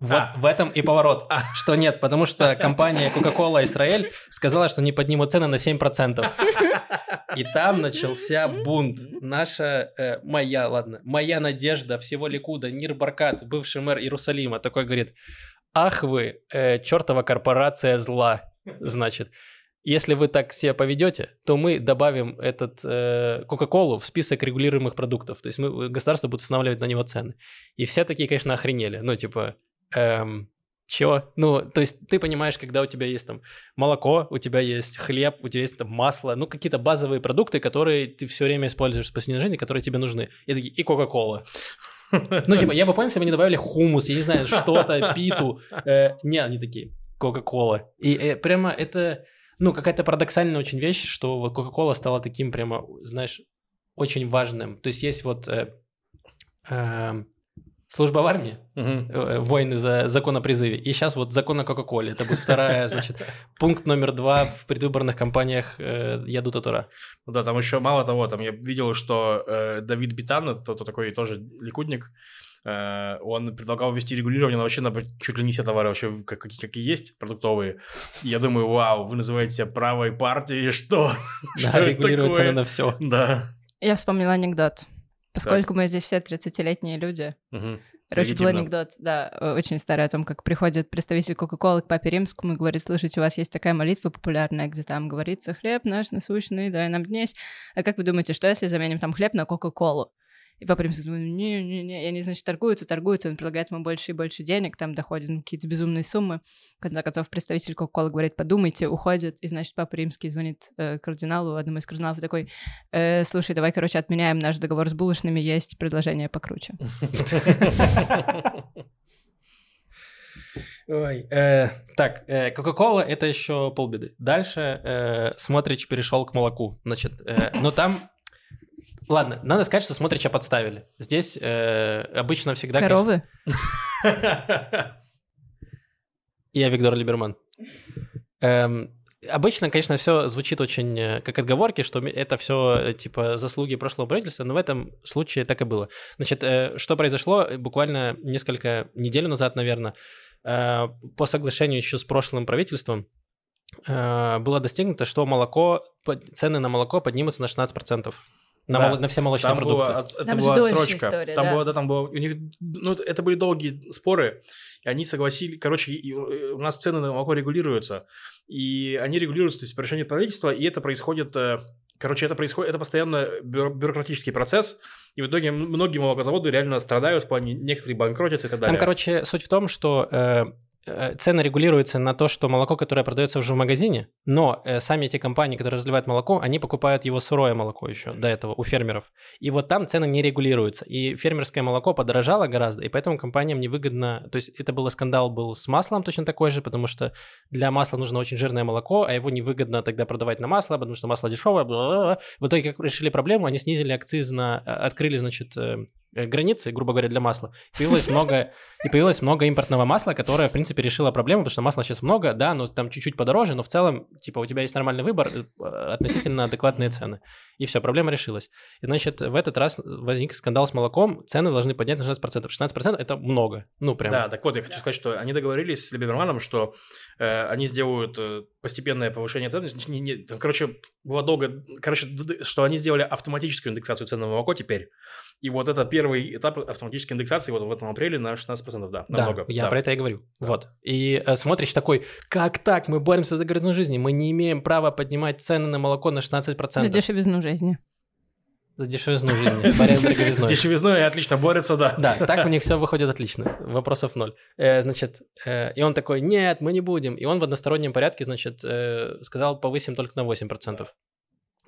Вот А. в этом и поворот, что нет, потому что компания Coca-Cola Израиль сказала, что не поднимут цены на 7%. И там начался бунт. Наша, э, моя, ладно, моя надежда всего Ликуда, Нир Баркат, бывший мэр Иерусалима, такой говорит, ах вы, э, чертова корпорация зла, значит. Если вы так себя поведете, то мы добавим этот э, Кока-Колу в список регулируемых продуктов. То есть мы, государство будет устанавливать на него цены. И все такие, конечно, охренели. Ну, типа, эм, чего? Ну, то есть ты понимаешь, когда у тебя есть там молоко, у тебя есть хлеб, у тебя есть там масло, ну, какие-то базовые продукты, которые ты все время используешь в повседневной жизни, которые тебе нужны. И такие, и Кока-Кола. Ну, типа, я бы понял, если бы они добавили хумус, я не знаю, что-то, питу. Э, не, они такие, Кока-Кола. И э, прямо это, ну, какая-то парадоксальная очень вещь, что вот Кока-Кола стала таким прямо, знаешь, очень важным. То есть есть вот э, эм, служба в армии, Мгм. э, войны за закон о призыве. И сейчас вот закон о Кока-Коле. Это будет вторая, значит, пункт номер два в предвыборных кампаниях э, Ядута Тура. Ну Да, там еще мало того, там я видел, что э, Давид Битан, это кто такой тоже ликудник, э, он предлагал ввести регулирование на вообще на чуть ли не все товары вообще, как, какие, какие есть, продуктовые. И я думаю, вау, вы называете себя правой партией, что? Да, Что это регулирует такое? цены на все. Да. Я вспомнила анекдот. Поскольку мы здесь все 30-летние люди, Мгм. Короче, был анекдот, да, э, очень старый, о том, как приходит представитель Кока-Колы к папе римскому и говорит, слушайте, у вас есть такая молитва популярная, где там говорится, хлеб наш насущный, дай нам днесь. А как вы думаете, что если заменим там хлеб на Кока-Колу? И папа римский говорит, не-не-не, и они, значит, торгуются, торгуются, он предлагает ему больше и больше денег, там доходят какие-то безумные суммы. В конце концов, представитель Кока-Колы говорит, подумайте, уходит, и, значит, папа римский звонит э, кардиналу, одному из кардиналов, и такой, «Э, слушай, давай, короче, отменяем наш договор с булочными, есть предложение покруче. Ой, э, так, э, Кока-Кола это еще полбеды. Дальше э, Смотрич перешел к молоку. Значит, э, но там ладно, надо сказать, что Смотрича подставили. Здесь э, обычно всегда... Коровы? Я Виктор Либерман. Эм, обычно, конечно, все звучит очень э, как отговорки, что это все типа заслуги прошлого правительства, но в этом случае так и было. Значит, э, что произошло буквально несколько недель назад, наверное, э, по соглашению еще с прошлым правительством э, было достигнуто, что молоко, цены на молоко поднимутся на 16%. На, Да. мол- на все молочные Там продукты. была, от- это Там была отсрочка. история, там да. было, да, там было, у них, ну, это- были долгие споры, и они согласились, короче, и- и у нас цены на молоко регулируются, и они регулируются, то есть по решению правительства, и это происходит, э, короче, это происходит, это постоянно бюро- бюрократический процесс, и в итоге многие молокозаводы реально страдают в плане, некоторые банкротятся и так далее. Там, короче, суть в том, что э, э, цены регулируются на то, что молоко, которое продается уже в магазине, но э, сами эти компании, которые разливают молоко, они покупают его сырое молоко еще до этого у фермеров. И вот там цены не регулируются. И фермерское молоко подорожало гораздо, и поэтому компаниям невыгодно... То есть это был скандал был с маслом точно такой же, потому что для масла нужно очень жирное молоко, а его невыгодно тогда продавать на масло, потому что масло дешевое. бла-бла-бла. В итоге, как решили проблему, они снизили акциз на... э, Открыли, значит, э, э, границы, грубо говоря, для масла. Появилось много, и появилось много импортного масла, которое, в принципе, решило проблему, потому что масла сейчас много, да, но там чуть-чуть подороже, но в целом, типа, у тебя есть нормальный выбор, э, относительно адекватные цены. И все, проблема решилась. И, значит, в этот раз возник скандал с молоком, цены должны поднять на 16%. 16% это много, ну, прям. Да, так вот, я хочу сказать, что они договорились с Либерманом, что э, они сделают э, постепенное повышение цен. Не- не- там, короче, было долго... Короче, что они сделали автоматическую индексацию цен на молоко теперь. И вот это первый этап автоматической индексации вот в этом апреле на 16%, да, Да, намного. я да. про это и говорю. Вот. И э, смотришь такой, как так? Мы боремся за городную жизнь, мы не имеем права поднимать цены на молоко на 16%. За дешевизну жизни. За дешевизну жизни. С дороговизной. дешевизной отлично борются, да. Да, так у них все выходит отлично. Вопросов ноль. Э, значит, э, и он такой, нет, мы не будем. И он в одностороннем порядке, значит, э, сказал, повысим только на 8%.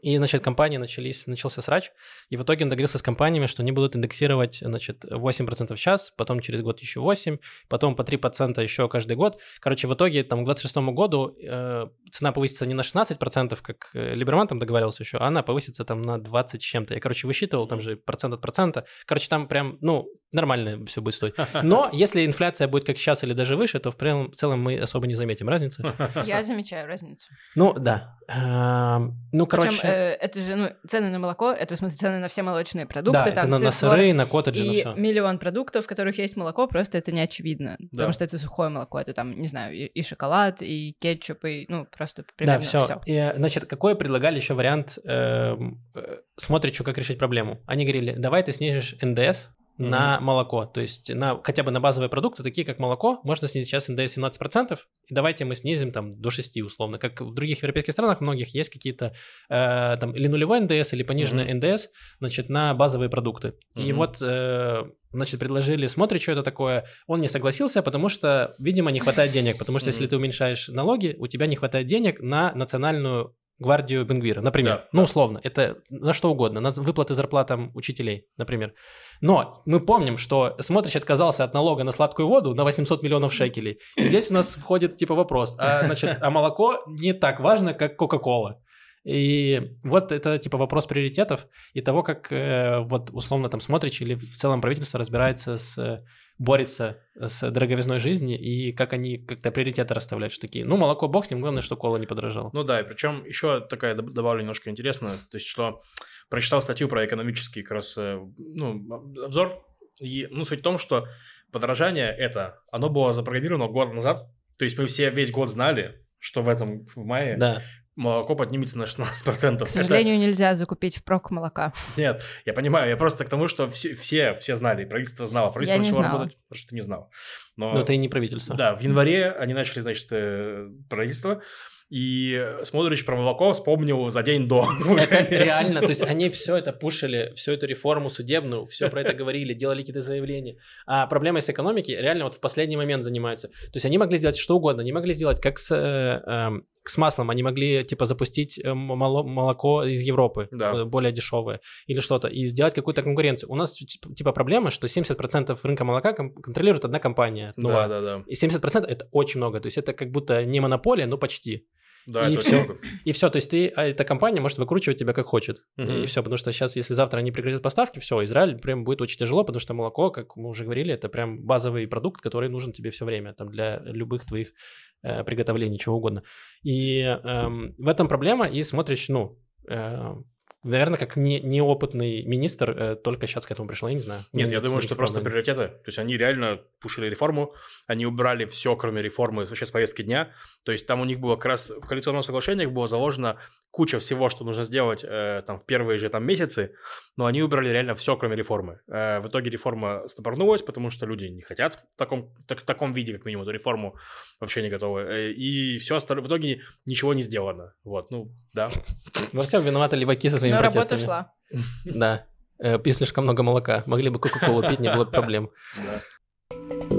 И, значит, компании начались, начался срач, и в итоге он договорился с компаниями, что они будут индексировать, значит, 8% в час, потом через год еще 8, потом по 3% еще каждый год. Короче, в итоге там к 26 году э, цена повысится не на 16%, как э, Либерман там договаривался еще, а она повысится там на 20 с чем-то. Я, короче, высчитывал, там же процент от процента. Короче, там прям, ну, нормально все будет стоить. Но если инфляция будет как сейчас или даже выше, то в прям- в целом мы особо не заметим разницы. Я замечаю разницу. Ну, да. Эм, Ну, Причем короче... это же ну, цены на молоко, это в смысле цены на все молочные продукты, Да, там это на, на сыры, на коттеджи, на и все. миллион продуктов, в которых есть молоко, просто это не очевидно, Да. потому что это сухое молоко, это там, не знаю, и, и шоколад, и кетчуп, и ну просто Да, примерно все. все. значит, какой предлагали еще вариант, эм, э, смотришь, как решить проблему? Они говорили, давай ты снизишь НДС на молоко, то есть на хотя бы на базовые продукты, такие как молоко, можно снизить сейчас НДС 17%, и давайте мы снизим там до 6 условно, как в других европейских странах многих есть какие-то э, там или нулевой НДС, или пониженный НДС, значит, на базовые продукты. И Мгм. вот, э, значит, предложили, смотри, что это такое, он не согласился, потому что, видимо, не хватает денег, потому что если ты уменьшаешь налоги, у тебя не хватает денег на национальную гвардию Бенгвира, например. Да, ну, условно, это на что угодно, на выплаты зарплатам учителей, например. Но мы помним, что Смотрич отказался от налога на сладкую воду на 800 миллионов шекелей. И здесь у нас входит типа вопрос, а, значит, а молоко не так важно, как Кока-Кола. И вот это типа вопрос приоритетов и того, как э, вот условно там Смотрич или в целом правительство разбирается с борется с дороговизной жизни и как они как-то приоритеты расставляют, что такие, ну, молоко бог с ним, главное, что кола не подорожала. Ну да, и причем еще такая доб- добавлю немножко интересно, то есть что прочитал статью про экономический как раз э, ну, обзор, и ну, суть в том, что подорожание это, оно было запрограммировано год назад, то есть мы все весь год знали, что в этом, в мае Да. Молоко поднимется на 16%. К сожалению, нельзя закупить впрок молока. Это- нет, я понимаю, я просто к тому, что все, все, все знали, правительство знало, правительство Я не начало знала. работать, потому что ты не знал. Но, Но это и не правительство. да, в январе они начали, значит, э, правительство, и Смотрич про молоко вспомнил за день до. Это реально, то есть они все это пушили, всю эту реформу судебную, все про это говорили, делали какие-то заявления. А проблемой с экономики реально вот в последний момент занимаются. То есть они могли сделать что угодно, они могли сделать как с, э, эм, с маслом, они могли типа запустить э, молоко из Европы, Да. э, более дешевое, или что-то, и сделать какую-то конкуренцию. У нас типа типа проблема, что 70% рынка молока кон- контролирует одна компания. Да, новая. да, да. И 70% это очень много, то есть это как будто не монополия, но почти. Да, И это много. И все, то есть ты, а эта компания может выкручивать тебя как хочет. Мгм. И все, потому что сейчас, если завтра они прекратят поставки, все, Израиль прям будет очень тяжело, потому что молоко, как мы уже говорили, это прям базовый продукт, который нужен тебе все время, там, для любых твоих э, приготовлений, чего угодно. И эм, в этом проблема, и смотришь, ну, э, наверное, как не, неопытный министр э, только сейчас к этому пришел, я не знаю. Нет, я думаю, что просто приоритеты. То есть они реально пушили реформу, они убрали все, кроме реформы, вообще с повестки дня. То есть там у них было как раз в коалиционном соглашении было заложено куча всего, что нужно сделать э, там в первые же там месяцы, но они убрали реально все, кроме реформы. Э, в итоге реформа стопорнулась, потому что люди не хотят в таком, так- в таком виде, как минимум, эту реформу вообще не готовы. Э, и все остальное, в итоге ничего не сделано. Вот, ну, да. Во всем виноваты леваки со своими Но работа шла. Да. Э, Пить слишком много молока. Могли бы Кока-Колу пить, не было бы проблем. Э,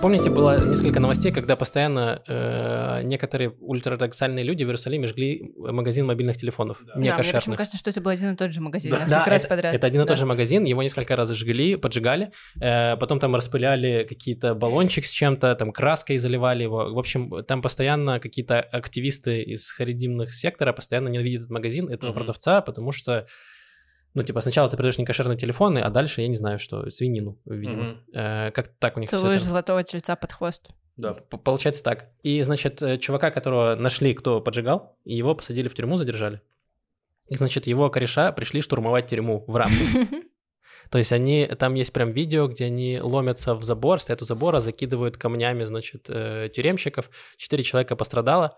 Помните, было несколько новостей, когда постоянно э, некоторые ультраортодоксальные люди в Иерусалиме жгли магазин мобильных телефонов. Да. Да, мне почему кажется, что это был один и тот же магазин, Да, Да, раз это, подряд. это один и Да. тот же магазин, его несколько раз жгли, поджигали, э, потом там распыляли какие-то баллончик с чем-то, там краской заливали его. В общем, там постоянно какие-то активисты из харидимных сектора постоянно ненавидят этот магазин, этого Мгм. продавца, потому что, ну, типа, сначала ты продаешь некошерные телефоны, а дальше, я не знаю, что, свинину, видимо. Мгм. Э, как так у них Целуешь это- золотого тельца под хвост. Да. Получается так. И, значит, э, чувака, которого нашли, кто поджигал, его посадили в тюрьму, задержали. И, значит, его кореша пришли штурмовать тюрьму в рамку. То есть они, там есть прям видео, где они ломятся в забор, стоят у забора, закидывают камнями, значит, э, тюремщиков. Четыре человека пострадало,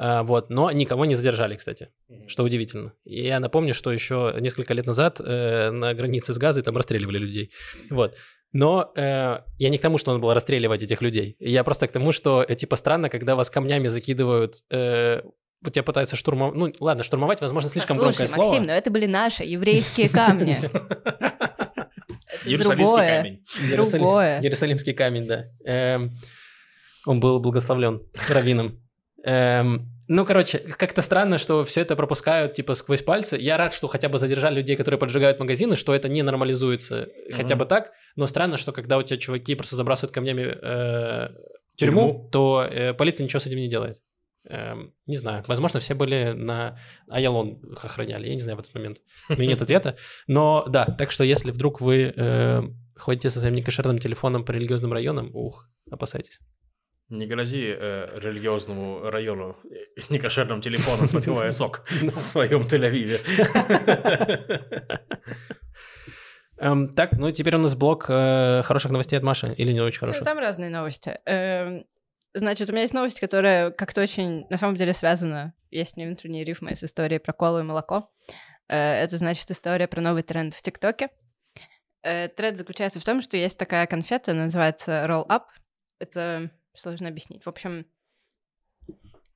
вот, но никого не задержали, кстати, что удивительно. И я напомню, что еще несколько лет назад э, на границе с Газой там расстреливали людей, вот. Но э, я не к тому, что надо было расстреливать этих людей. Я просто к тому, что э, типа странно, когда вас камнями закидывают, э, вот тебя пытаются штурмовать. Ну, ладно, штурмовать, возможно, слишком Слушай, громкое слово. Максим, но это были наши еврейские камни. Иерусалимский камень. Другое. Иерусалимский камень, да. Эм, он был благословлен раввином. Эм, ну, короче, как-то странно, что все это пропускают, типа, сквозь пальцы. Я рад, что хотя бы задержали людей, которые поджигают магазины, что это не нормализуется хотя бы так. Но странно, что когда у тебя чуваки просто забрасывают камнями э, тюрьму, Тюрьму. то э, полиция ничего с этим не делает. Эм, не знаю. Возможно, все были на Аялон охраняли. Я не знаю в этот момент. У меня нет ответа. Но да, так что если вдруг вы э, ходите со своим некошерным телефоном по религиозным районам, ух, опасайтесь. Не грози э, религиозному району э, некошерным телефоном, попивая сок в своем Тель-Авиве. Эм, так, ну теперь у нас блок э, хороших новостей от Маши или не очень Ну, хороших? там разные новости. Эм, Значит, у меня есть новость, которая как-то очень, на самом деле, связана, есть не внутренние рифмы с историей про колу и молоко. Э, Это, значит, история про новый тренд в ТикТоке. Тренд заключается в том, что есть такая конфета, называется Roll Up. Это сложно объяснить. В общем,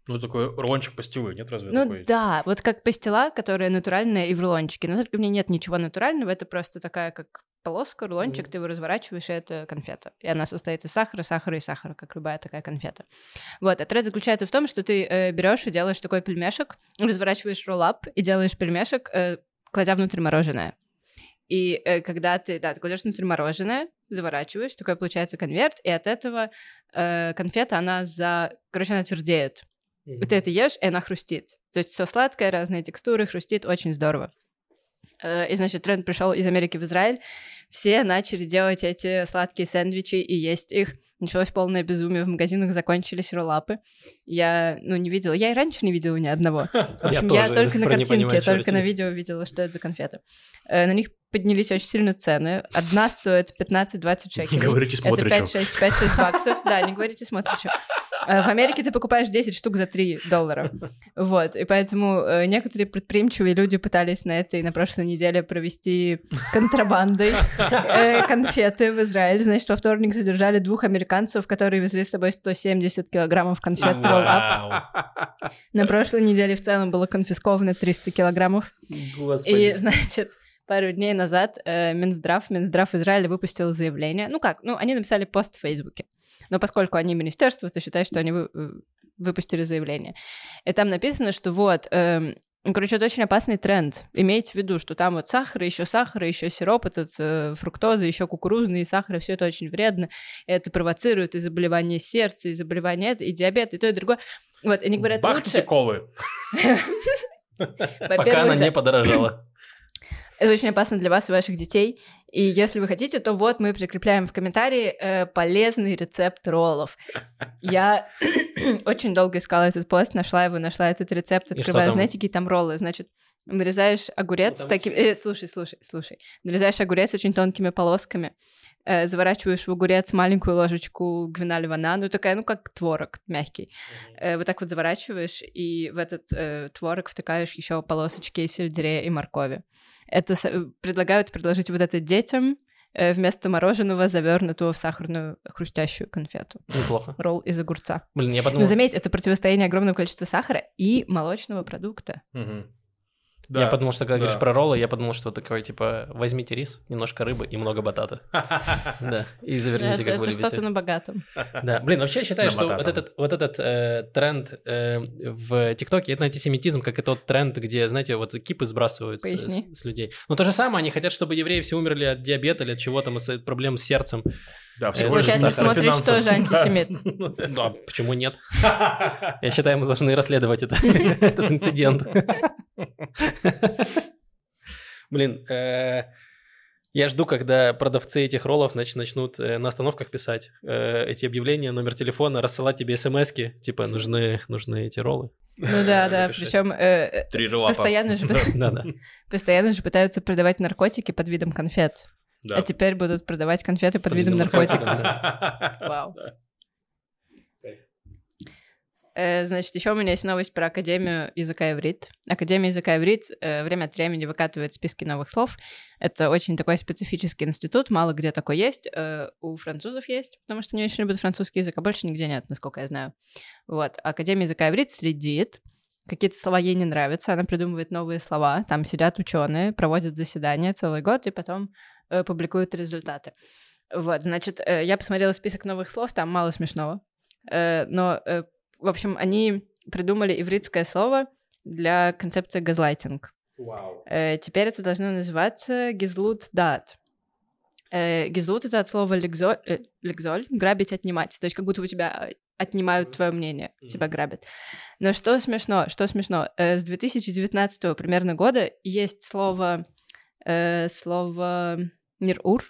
Ну, такой рулончик пастилы, нет разве ну такой? да, вот как пастила, которая натуральная и в рулончике. Но только в ней нет ничего натурального, это просто такая как полоска, рулончик, Мгм. ты его разворачиваешь, и это конфета. И она состоит из сахара, сахара и сахара, как любая такая конфета. Вот, а тред заключается в том, что ты э, берешь и делаешь такой пельмешек, разворачиваешь роллап и делаешь пельмешек, э, кладя внутрь мороженое. И э, когда ты, да, ты кладешь внутрь мороженое, заворачиваешь, такой получается конверт, и от этого э, конфета, она за... Короче, она твердеет. И ты это ешь, и она хрустит. То есть все сладкое, разные текстуры, хрустит, очень здорово. Э, И, значит, тренд пришел из Америки в Израиль. Все начали делать эти сладкие сэндвичи и есть их. Началось полное безумие. В магазинах закончились роллапы. Я, ну, не видела. Я и раньше не видела ни одного. В общем, я, до только на картинке, только на видео видела, что это за конфеты. Э, На них поднялись очень сильно цены. Одна стоит 15-20 шекелей. Не говорите Это Смотричу. 5-6 5-6 баксов. Да, не говорите смотричу. Э, В Америке ты покупаешь 10 штук за 3 доллара. Вот. И поэтому э, некоторые предприимчивые люди пытались на этой, на прошлой неделе провести контрабандой э, конфеты в Израиль. Значит, во вторник задержали двух американцев, которые везли с собой 170 килограммов конфет Roll. На прошлой неделе в целом было конфисковано 300 килограммов. И, значит, пару дней назад э, Минздрав, Минздрав Израиля выпустил заявление. Ну как, ну они написали пост в Фейсбуке. Но поскольку они министерство, то считай, что они вы- э, выпустили заявление. И там написано, что вот, Ну, короче, это очень опасный тренд. Имейте в виду, что там вот сахар, еще сахар, еще сироп, этот э, фруктоза, еще кукурузные сахара, все это очень вредно. Это провоцирует и заболевание сердца, и заболевание это, и диабет, и то, и другое. Вот, они говорят, Бахните лучше... колы. Пока она не подорожала. Это очень опасно для вас и ваших детей. И если вы хотите, то вот мы прикрепляем в комментарии э, полезный рецепт роллов. Я очень долго искала этот пост, нашла его, нашла этот рецепт, открываю. Знаете, какие там роллы? Значит, нарезаешь огурец Ну, там таким... э, слушай, слушай, слушай. Нарезаешь огурец очень тонкими полосками, э, заворачиваешь в огурец маленькую ложечку гвина ливана, ну такая, ну как творог мягкий. Э, вот так вот заворачиваешь, и в этот э, творог втыкаешь еще полосочки сельдерея и моркови. Это с- э, предлагают предложить вот это детям э, вместо мороженого, завернутого в сахарную хрустящую конфету. Неплохо. Ролл из огурца. Блин, я Но подумал... заметь, это противостояние огромного количества сахара и молочного продукта. Мгм. Да. Я подумал, что когда да. говоришь про роллы, я подумал, что такое, типа, возьмите рис, немножко рыбы и много батата. Да, и заверните, как вы это что-то любите. на богатом. Да, блин, вообще я считаю, что вот этот, вот этот э, тренд э, в ТикТоке, это антисемитизм, как и тот тренд, где, знаете, вот кипы сбрасывают с, людей. Но то же самое, они хотят, чтобы евреи все умерли от диабета или от чего там, с проблем с сердцем. Да, всего лишь сахар, смотришь, тоже антисемит. Да, почему нет? Я считаю, мы должны расследовать это, этот инцидент. Блин, э, я жду, когда продавцы этих роллов нач- начнут э, на остановках писать э, эти объявления, номер телефона, рассылать тебе смс-ки, типа, нужны, нужны эти роллы. Ну да, да, причем постоянно же постоянно же пытаются продавать наркотики под видом конфет. Да. А теперь будут продавать конфеты под, видом наркотиков. наркотиков. Вау. Э, Значит, еще у меня есть новость про Академию языка иврит. Академия языка иврит э, время от времени выкатывает списки новых слов. Это очень такой специфический институт, мало где такой есть. Э, У французов есть, потому что они очень любят французский язык, а больше нигде нет, насколько я знаю. Вот. Академия языка иврит следит. Какие-то слова ей не нравятся, она придумывает новые слова. Там сидят ученые, проводят заседания целый год и потом публикуют результаты. Вот, значит, э, я посмотрела список новых слов, там мало смешного. Э, но, э, в общем, они придумали ивритское слово для концепции газлайтинг. Э, теперь это должно называться гизлут дат. Э, гизлут — это от слова легзоль, э, легзоль, грабить, отнимать. То есть как будто у тебя э, отнимают твое мнение, Мгм. тебя грабят. Но что смешно, что смешно, э, с 2019 примерно года есть слово, э, слово нир-ур,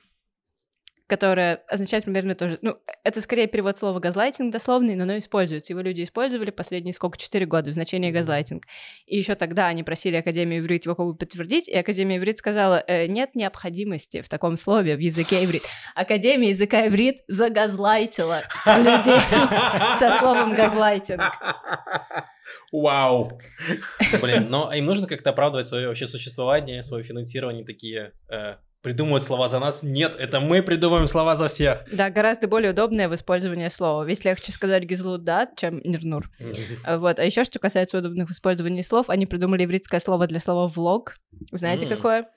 которое означает примерно то же. Ну, это скорее перевод слова газлайтинг дословный, но оно используется. Его люди использовали последние сколько, четыре года в значении газлайтинг. И еще тогда они просили Академию иврит его как бы подтвердить, и Академия иврит сказала, «Э, нет необходимости в таком слове в языке иврит. Академия языка иврит загазлайтила людей со словом газлайтинг. Вау. Блин, но им нужно как-то оправдывать свое вообще существование, свое финансирование, такие э, придумывают слова за нас. Нет, это мы придумываем слова за всех. Да, гораздо более удобное в использовании слова. Ведь легче сказать гизлут да, чем нирнур. А Вот. А еще, что касается удобных в использовании слов, они придумали ивритское слово для слова влог. Знаете, какое?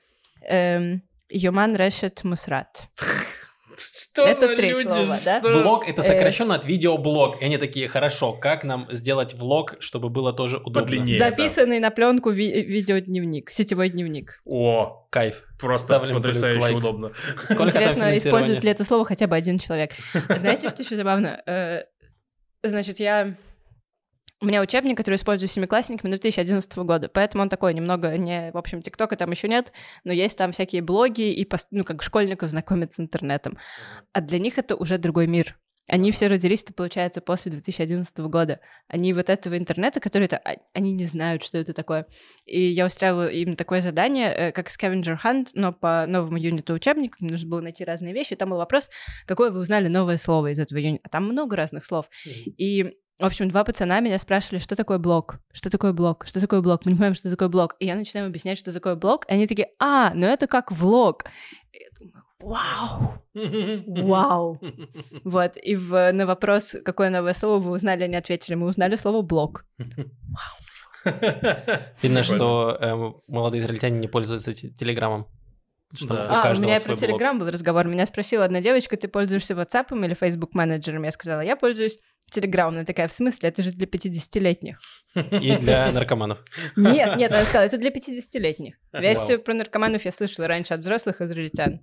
Эм, Юман решет мусрат. Что Это три люди? слова, да? Что? Влог это Э. сокращенно от видеоблог. И они такие, хорошо, как нам сделать влог, чтобы было тоже удобно? Подлиннее. да. Записанный на пленку ви- видеодневник, сетевой дневник. О, Кайф. просто Ставим потрясающе лайк. удобно. Сколько Интересно, использует ли это слово хотя бы один человек. Знаете, что еще забавно? Э, Значит, я... У меня учебник, который использую семиклассниками 2011 года, поэтому он такой немного не... В общем, ТикТока там еще нет, но есть там всякие блоги и, пос- ну, как школьников знакомят с интернетом. А для них это уже другой мир. Они все родились-то, получается, после 2011 года. Они вот этого интернета, который это, а- они не знают, что это такое. И я устраивала им такое задание, э, как Scavenger Hunt, но по новому юниту учебника. Им нужно было найти разные вещи. Там был вопрос, какое вы узнали новое слово из этого юнита. А там много разных слов. И, в общем, два пацана меня спрашивали, что такое блок, что такое блок, что такое блок, мы не понимаем, что такое блок. И я начинаю объяснять, что такое блок, и они такие, а, ну это как влог. И я думаю, вау, вау. Вот, и в, на вопрос, какое новое слово вы узнали, они ответили, мы узнали слово блок. Видно, что эм, молодые израильтяне не пользуются те- телеграммом. Что Да. у А, у меня свой про. Телеграм был разговор. Меня спросила одна девочка, ты пользуешься WhatsApp или Facebook менеджером? Я сказала, я пользуюсь Телеграм. Она такая, в смысле? Это же для 50-летних. И для наркоманов. Нет, нет, она сказала, это для 50-летних. Версию про наркоманов я слышала раньше от взрослых израильтян.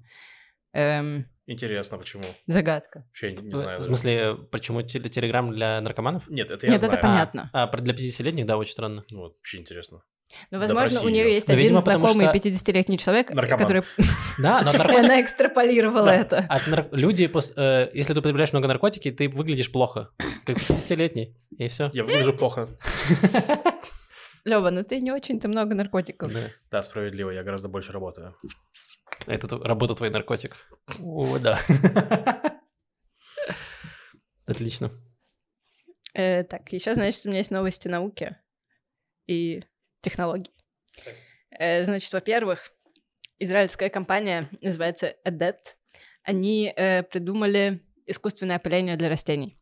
Эм, Интересно, почему? загадка. Вообще не, не знаю. В смысле, почему теле- Телеграм для наркоманов? Нет, это я Нет, знаю. это понятно. А, про- для 50-летних, да, очень странно. Ну, вот, вообще интересно. Ну, Да возможно, у нее есть Ну, один видимо, знакомый что- 50-летний человек, Наркоман. который... Да, но она экстраполировала Да. это. От нар- Люди, пос- э, если ты употребляешь много наркотики, ты выглядишь плохо, как 50-летний, и все. Я выгляжу плохо. Лева, ну ты не очень-то много наркотиков. Да, справедливо, я гораздо больше работаю. Это работа твой наркотик. О, да. Отлично. Э, так, еще, значит, у меня есть новости науки и технологий. Э, значит, во-первых, израильская компания называется Edet. Они э, придумали искусственное опыление для растений.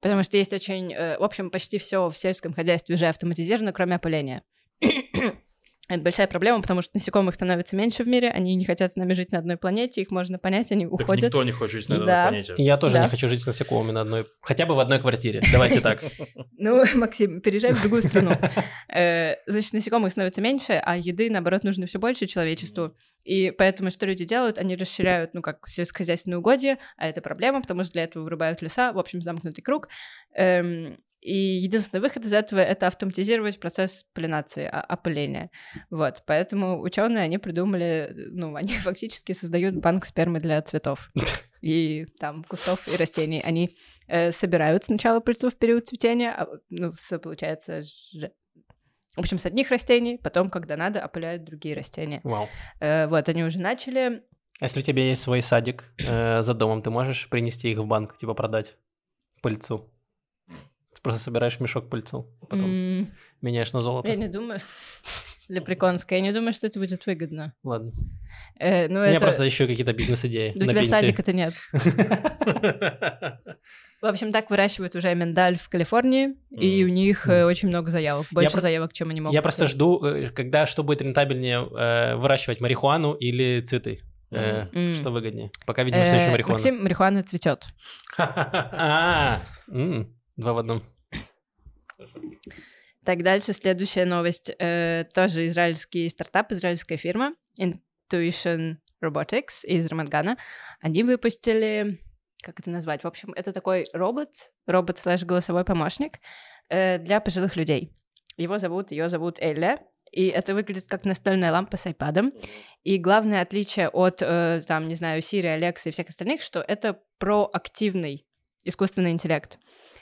Потому что есть очень... э, в общем, почти все в сельском хозяйстве уже автоматизировано, кроме опыления. Это большая проблема, потому что насекомых становится меньше в мире, они не хотят с нами жить на одной планете, их можно понять, они Так уходят. никто не хочет жить на этой Да. планете. Я тоже Да. не хочу жить с насекомыми на одной... Хотя бы в одной квартире. Давайте так. Ну, Максим, переезжай в другую страну. Э, Значит, насекомых становится меньше, а еды, наоборот, нужно все больше человечеству. И поэтому что люди делают? Они расширяют, ну, как сельскохозяйственные угодья, а это проблема, потому что для этого вырубают леса, в общем, замкнутый круг. Эм, И единственный выход из этого — это автоматизировать процесс полинации, а- опыления. Вот, поэтому ученые, они придумали, ну, они фактически создают банк спермы для цветов и там кустов и растений. Они э, собирают сначала пыльцу в период цветения, а, ну, с, получается, ж- в общем, с одних растений, потом, когда надо, опыляют другие растения. Вау. Э, вот, они уже начали. А если у тебя есть свой садик э, за домом, ты можешь принести их в банк, типа продать пыльцу? Ты просто собираешь мешок пыльцу, потом М, меняешь на золото. Я не думаю. Лепреконская, я не думаю, что это будет выгодно. Ладно. Э, ну, У меня это... просто еще какие-то бизнес-идеи у тебя садика-то нет. В общем, так выращивают уже миндаль в Калифорнии, и у них э, очень много заявок. Больше про- заявок, чем они могут. Я просто жду, э, когда что будет рентабельнее, э, выращивать марихуану или цветы. Э, М. Что выгоднее? Пока, видимо, все еще Э, марихуана. Максим, марихуана цветет. Два в одном. Так, дальше следующая новость. Э, тоже израильский стартап, израильская фирма Intuition Robotics из Рамадгана. Они выпустили, как это назвать? В общем, это такой робот, робот слэш голосовой помощник э, для пожилых людей. Его зовут, ее зовут Эля, и это выглядит как настольная лампа с айпадом. И главное отличие от, э, там, не знаю, Siri, Alexa и всех остальных, что это проактивный искусственный интеллект.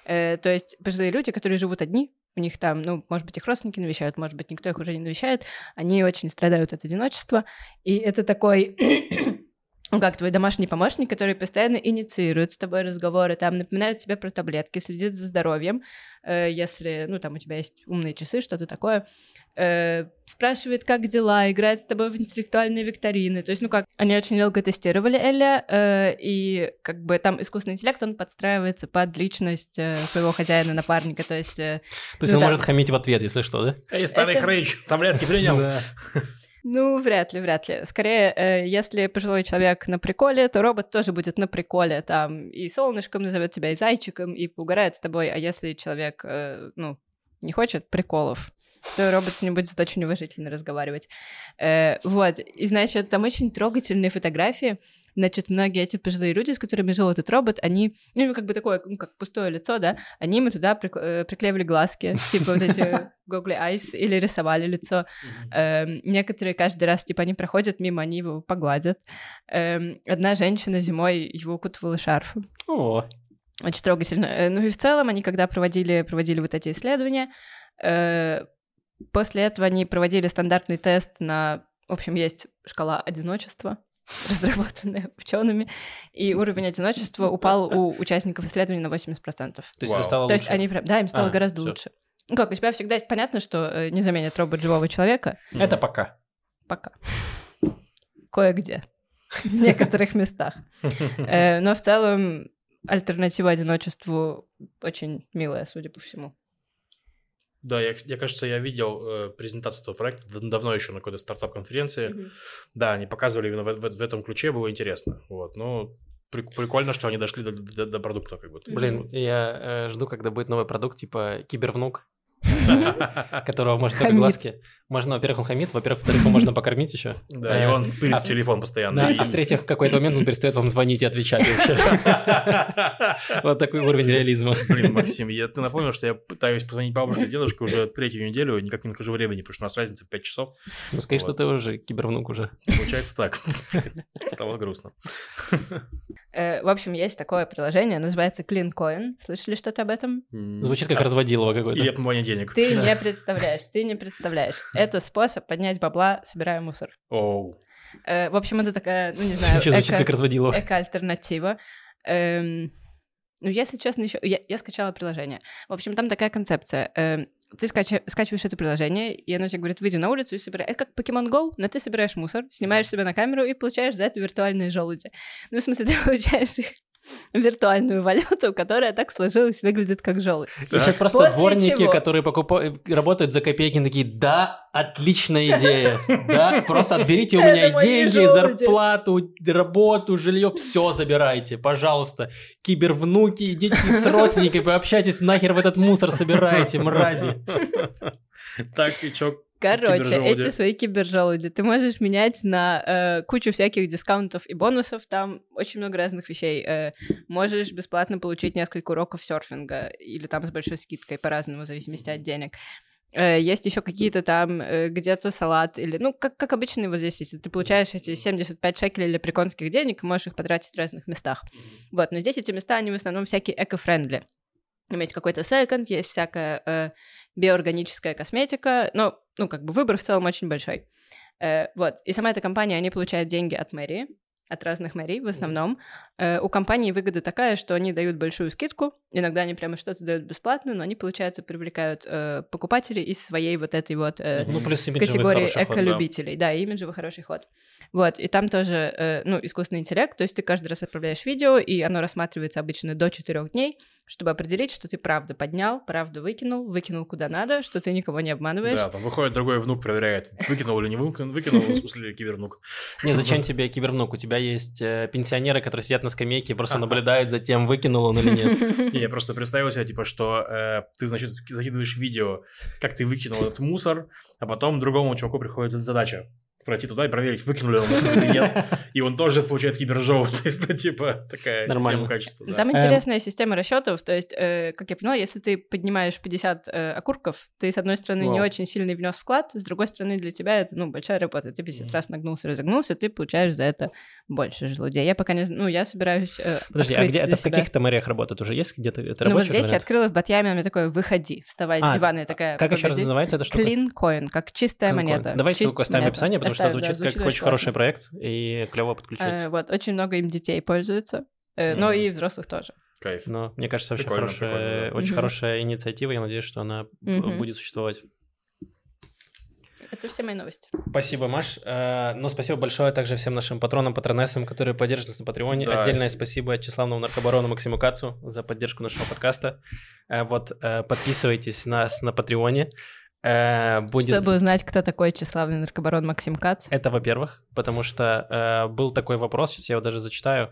Э, то есть пожилые люди, которые живут одни, у них там, ну, может быть, их родственники навещают, может быть, никто их уже не навещает, они очень страдают от одиночества, и это такой, ну, как твой домашний помощник, который постоянно инициирует с тобой разговоры, там, напоминает тебе про таблетки, следит за здоровьем, э, если, ну, там, у тебя есть умные часы, что-то такое, э, спрашивает, как дела, играет с тобой в интеллектуальные викторины, то есть, ну, как, они очень долго тестировали Эля, э, и, как бы, там искусственный интеллект, он подстраивается под личность э, своего хозяина, напарника, то есть... э, То есть Ну он да. может хамить в ответ, если что, да? Эй, старый Это- хрыч, таблетки принял? Ну, вряд ли, вряд ли. Скорее, э, если пожилой человек на приколе, то робот тоже будет на приколе, там, и солнышком назовет тебя, и зайчиком, и поугарает с тобой. А если человек, э, ну, не хочет приколов, то робот с ним будет очень уважительно разговаривать. Э, вот, и, значит, там очень трогательные фотографии. Значит, многие эти пожилые люди, с которыми жил этот робот, они, ну, как бы такое, ну, как пустое лицо, да, они ему туда э, приклеивали глазки, типа вот эти Google Eyes, или рисовали лицо. Эм, некоторые каждый раз, типа, они проходят мимо, они его погладят. Эм, одна женщина зимой его укутывала шарфом. О, Очень трогательно. Э, Ну и в целом они, когда проводили, проводили вот эти исследования, э, после этого они проводили стандартный тест на... В общем, есть шкала одиночества, разработанная учеными, и уровень одиночества упал у участников исследований на 80%. то есть Вау. это стало То есть они прям... Да, им стало А, гораздо всё. лучше. Ну как, у тебя всегда есть понятно, что э, не заменит робот живого человека, Это пока. Пока. Кое-где. В некоторых местах. Э, Но в целом альтернатива одиночеству очень милая, судя по всему. Да, я, я кажется, я видел э, презентацию этого проекта давно еще на какой-то стартап-конференции. Да, они показывали именно в, в- в этом ключе, было интересно. Вот, ну, прик- прикольно, что они дошли до, до- до продукта, как будто. Блин, я э, жду, когда будет новый продукт, типа кибервнук, которого можно только глазки. Можно, во-первых, он хамит, во-первых, во-вторых, его можно покормить еще. Да, и Э, он пилит а- в телефон постоянно. Да, И- а в-третьих, в какой-то момент он перестает вам звонить и отвечать вообще. Вот такой уровень реализма. Блин, Максим, я, ты напомнил, что я пытаюсь позвонить бабушке с дедушкой уже третью неделю, и никак не нахожу времени, потому что у нас разница в 5 часов. Ну, скажи, что ты уже кибервнук уже. Получается так. Стало грустно. Э, В общем, есть такое приложение, называется CleanCoin. Слышали что-то об этом? Звучит как разводилово Или какое-то. отмывание денег. Ты не представляешь, ты не представляешь. Это способ поднять бабла, собирая мусор. Оу. Э, В общем, это такая, ну не знаю, эко- как разводилово. эко-альтернатива. Эм, Ну, если честно, еще я, я скачала приложение. В общем, там такая концепция. Эм, Ты скача- скачиваешь это приложение, и оно тебе говорит, выйди на улицу и собирай. Это как Pokemon Go, но ты собираешь мусор, снимаешь себя на камеру и получаешь за это виртуальные желуди. Ну, в смысле, ты получаешь их виртуальную валюту, которая так сложилась, выглядит как желудь. И сейчас просто После дворники, чего? которые покупают, работают за копейки, такие, да, отличная идея, да, просто отберите у меня деньги, зарплату, работу, жилье, все забирайте, пожалуйста. Кибервнуки, идите с родственниками, пообщайтесь, нахер в этот мусор собираете, мрази. Так, и чё? Короче, эти свои кибержелуди ты можешь менять на э, кучу всяких дискаунтов и бонусов. Там очень много разных вещей. Э, можешь бесплатно получить несколько уроков серфинга или там с большой скидкой по-разному, в зависимости от денег. Э, Есть еще какие-то там э, где-то салат или, ну, как, как обычно вот здесь, если ты получаешь эти 75 шекелей или приконских денег, можешь их потратить в разных местах. Вот, но здесь эти места, они в основном всякие эко-френдли. Там есть какой-то секонд, есть всякая э, биоорганическая косметика, но, ну, как бы выбор в целом очень большой. Э, вот, и сама эта компания, они получают деньги от мэрии, от разных мэрий в основном. Э, у компании выгода такая, что они дают большую скидку, иногда они прямо что-то дают бесплатно, но они, получается, привлекают э, покупателей из своей вот этой вот э, Ну, плюс категории хороший ход, да. эколюбителей. Да, имиджевый хороший ход. Вот, и там тоже, э, ну, искусственный интеллект, то есть ты каждый раз отправляешь видео, и оно рассматривается обычно до четырех дней, чтобы определить, что ты правда поднял, правда выкинул, выкинул куда надо, что ты никого не обманываешь. Да, там выходит другой внук, проверяет, выкинул или не выкинул, выкинул, в смысле, кибернук. Не, зачем тебе кибервнук? У тебя есть э, пенсионеры, которые сидят на скамейке и просто наблюдают за тем, выкинул он или нет. Не, Я просто представил себе, типа, что э, ты, значит, закидываешь видео, как ты выкинул этот мусор, а потом другому чуваку приходит задача пройти туда и проверить, выкинули он или нет. И он тоже получает кибержоу. То есть, ну, типа, такая Нормально. система качества. да. Там Эм. интересная система расчетов, то есть, э, как я поняла, если ты поднимаешь 50 э, окурков, ты, с одной стороны, не очень сильный внес вклад, с другой стороны, для тебя это, ну, большая работа. Ты 50 раз нагнулся, разогнулся, ты получаешь за это больше желудей. Я пока не знаю, ну, я собираюсь э, Подожди, а где это в каких-то мэриях работает уже? Есть где-то это Ну, вот здесь я открыла в Батьяме, она мне такое, выходи, вставай А, с дивана, я такая, Как еще раз называется эта штука? Clean coin, как чистая Clean coin. монета. Давай Чисть ссылку оставим в описании, потому что Оставим, да, звучит как звучит очень хороший проект и клево подключать. Э, Вот, очень много им детей пользуются, э, но Мгм. и взрослых тоже. Кайф. Но мне кажется, вообще Прикольно, хорошая, прикольно, да. очень Мгм. хорошая инициатива. Я надеюсь, что она Мгм. будет существовать. Это все мои новости. Спасибо, Маш. Э, Ну, спасибо большое также всем нашим патронам, патронессам, которые поддерживают нас на Патреоне. Да. Отдельное спасибо тщеславному наркобарону Максиму Кацу за поддержку нашего подкаста. Э, Вот, э, подписывайтесь на нас на Патреоне. Э, Будет... Чтобы узнать, кто такой тщеславный наркобарон Максим Кац. Это, во-первых, потому что э, был такой вопрос, сейчас я его даже зачитаю.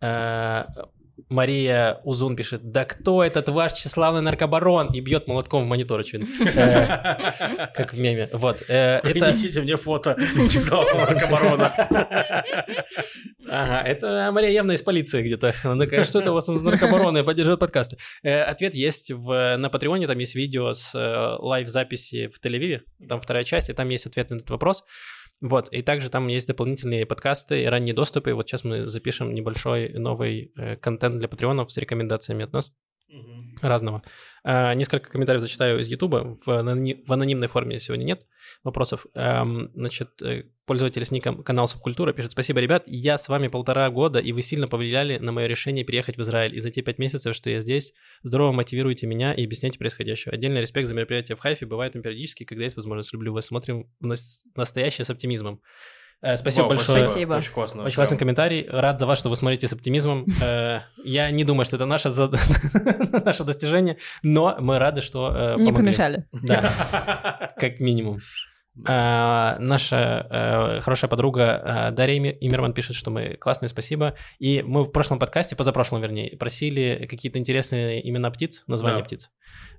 Э, Мария Узун пишет, да кто этот ваш тщеславный наркобарон? И бьет молотком в монитор, очевидно. Э, Как в меме. Вот. э. Принесите мне фото часового наркобарона. Ага, это Мария явно из полиции где-то. Она такая, что это у вас там за наркобароны поддерживают подкасты? Э, Ответ есть на Патреоне, там есть видео с лайв-записи в Тель-Авиве, там вторая часть, и там есть ответ на этот вопрос. Вот, и также там есть дополнительные подкасты и ранние доступы. Вот сейчас мы запишем небольшой новый э, контент для патреонов с рекомендациями от нас разного. А, Несколько комментариев зачитаю из Ютуба. В, анони- в анонимной форме сегодня нет вопросов. Эм, Значит, э, пользователь с ником канал Субкультура пишет, спасибо, ребят, я с вами полтора года, и вы сильно повлияли на мое решение переехать в Израиль. И за те пять месяцев, что я здесь, здорово мотивируете меня и объясняете происходящее. Отдельный респект за мероприятие в Хайфе. Бывает им периодически, когда есть возможность. Люблю вас. Смотрим в нас- настоящее с оптимизмом. Э, Спасибо Вау, большое. Спасибо. Очень классно. Очень классный комментарий. Рад за вас, что вы смотрите с оптимизмом. Э, Я не думаю, что это наше, наше достижение, но мы рады, что э, Не помогли. помешали. Да, как минимум. А, наша э, хорошая подруга э, Дарья Имерман пишет, что мы классные, спасибо. И мы в прошлом подкасте, позапрошлом, вернее, просили какие-то интересные имена птиц, названия Да. птиц.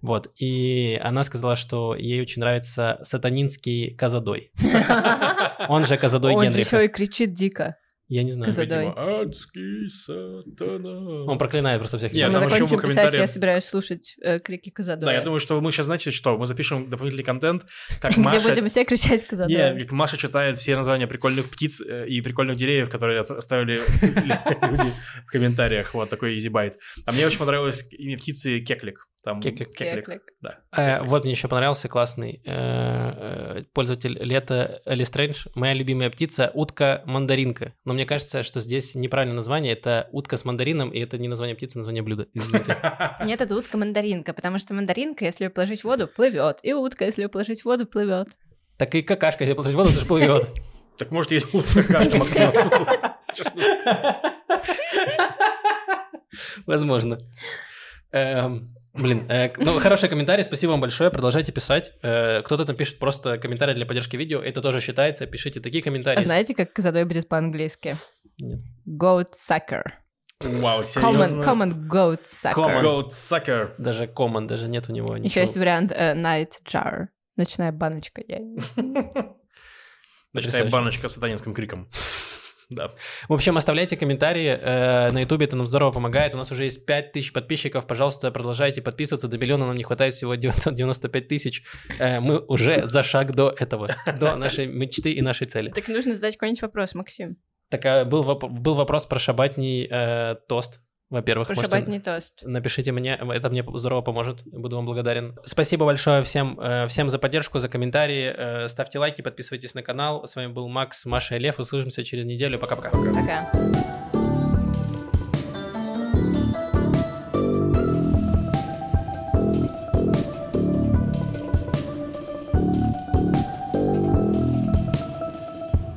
Вот. И она сказала, что ей очень нравится сатанинский Казадой. Он же Казадой Он же Генриха. еще и кричит дико. Я не знаю. Казадой. Видимо, адский сатана. Он проклинает просто всех. Нет, Мы там еще закончим писать, я собираюсь слушать э, крики Казадоя. Да, я думаю, что мы сейчас, знаете, что? Мы запишем дополнительный контент, как Где Маша... будем все кричать Казадоя. Нет, как Маша читает все названия прикольных птиц э, и прикольных деревьев, которые от- оставили люди в комментариях. Вот такой byte. А мне очень понравилось имя птицы Кеклик. Там Кеклик. Кеклик. Да. Э, вот мне еще понравился классный э, э, пользователь Лето Элли Стрэндж. Моя любимая птица утка-мандаринка. Но мне кажется, что здесь неправильное название. Это утка с мандарином, и это не название птицы, а название блюда. Извините. Нет, это утка-мандаринка, потому что мандаринка, если ее положить в воду, плывет. И утка, если ее положить в воду, плывет. Так и какашка, если положить в воду, то же плывет. Так может есть утка какашка, Максим. Возможно. Эм, Блин, э, ну хороший комментарий, спасибо вам большое, продолжайте писать. Э, Кто-то там пишет просто комментарий для поддержки видео, это тоже считается, пишите такие А комментарии. знаете, как Казадой будет по-английски? Нет. Goat sucker. Вау, Common, серьезно? common goat sucker. Common. Goat sucker. Даже common, даже нет у него Еще ничего. есть вариант э, night jar. Ночная баночка. Я... Ночная баночка с сатанинским криком. Да. В общем, оставляйте комментарии э, на ютубе, это нам здорово помогает. У нас уже есть 5000 подписчиков, пожалуйста, продолжайте подписываться. До миллиона нам не хватает всего 995 тысяч. Э, мы уже за шаг до этого, до нашей мечты и нашей цели. Так нужно задать какой-нибудь вопрос, Максим. Так, а был, воп- был вопрос про шабатний э, тост, во-первых. Можете- шабатный тост. Напишите мне, это мне здорово поможет, буду вам благодарен. Спасибо большое всем, э, всем за поддержку, за комментарии. Э, Ставьте лайки, подписывайтесь на канал. С вами был Макс, Маша и Лев. Услышимся через неделю. Пока-пока. Пока.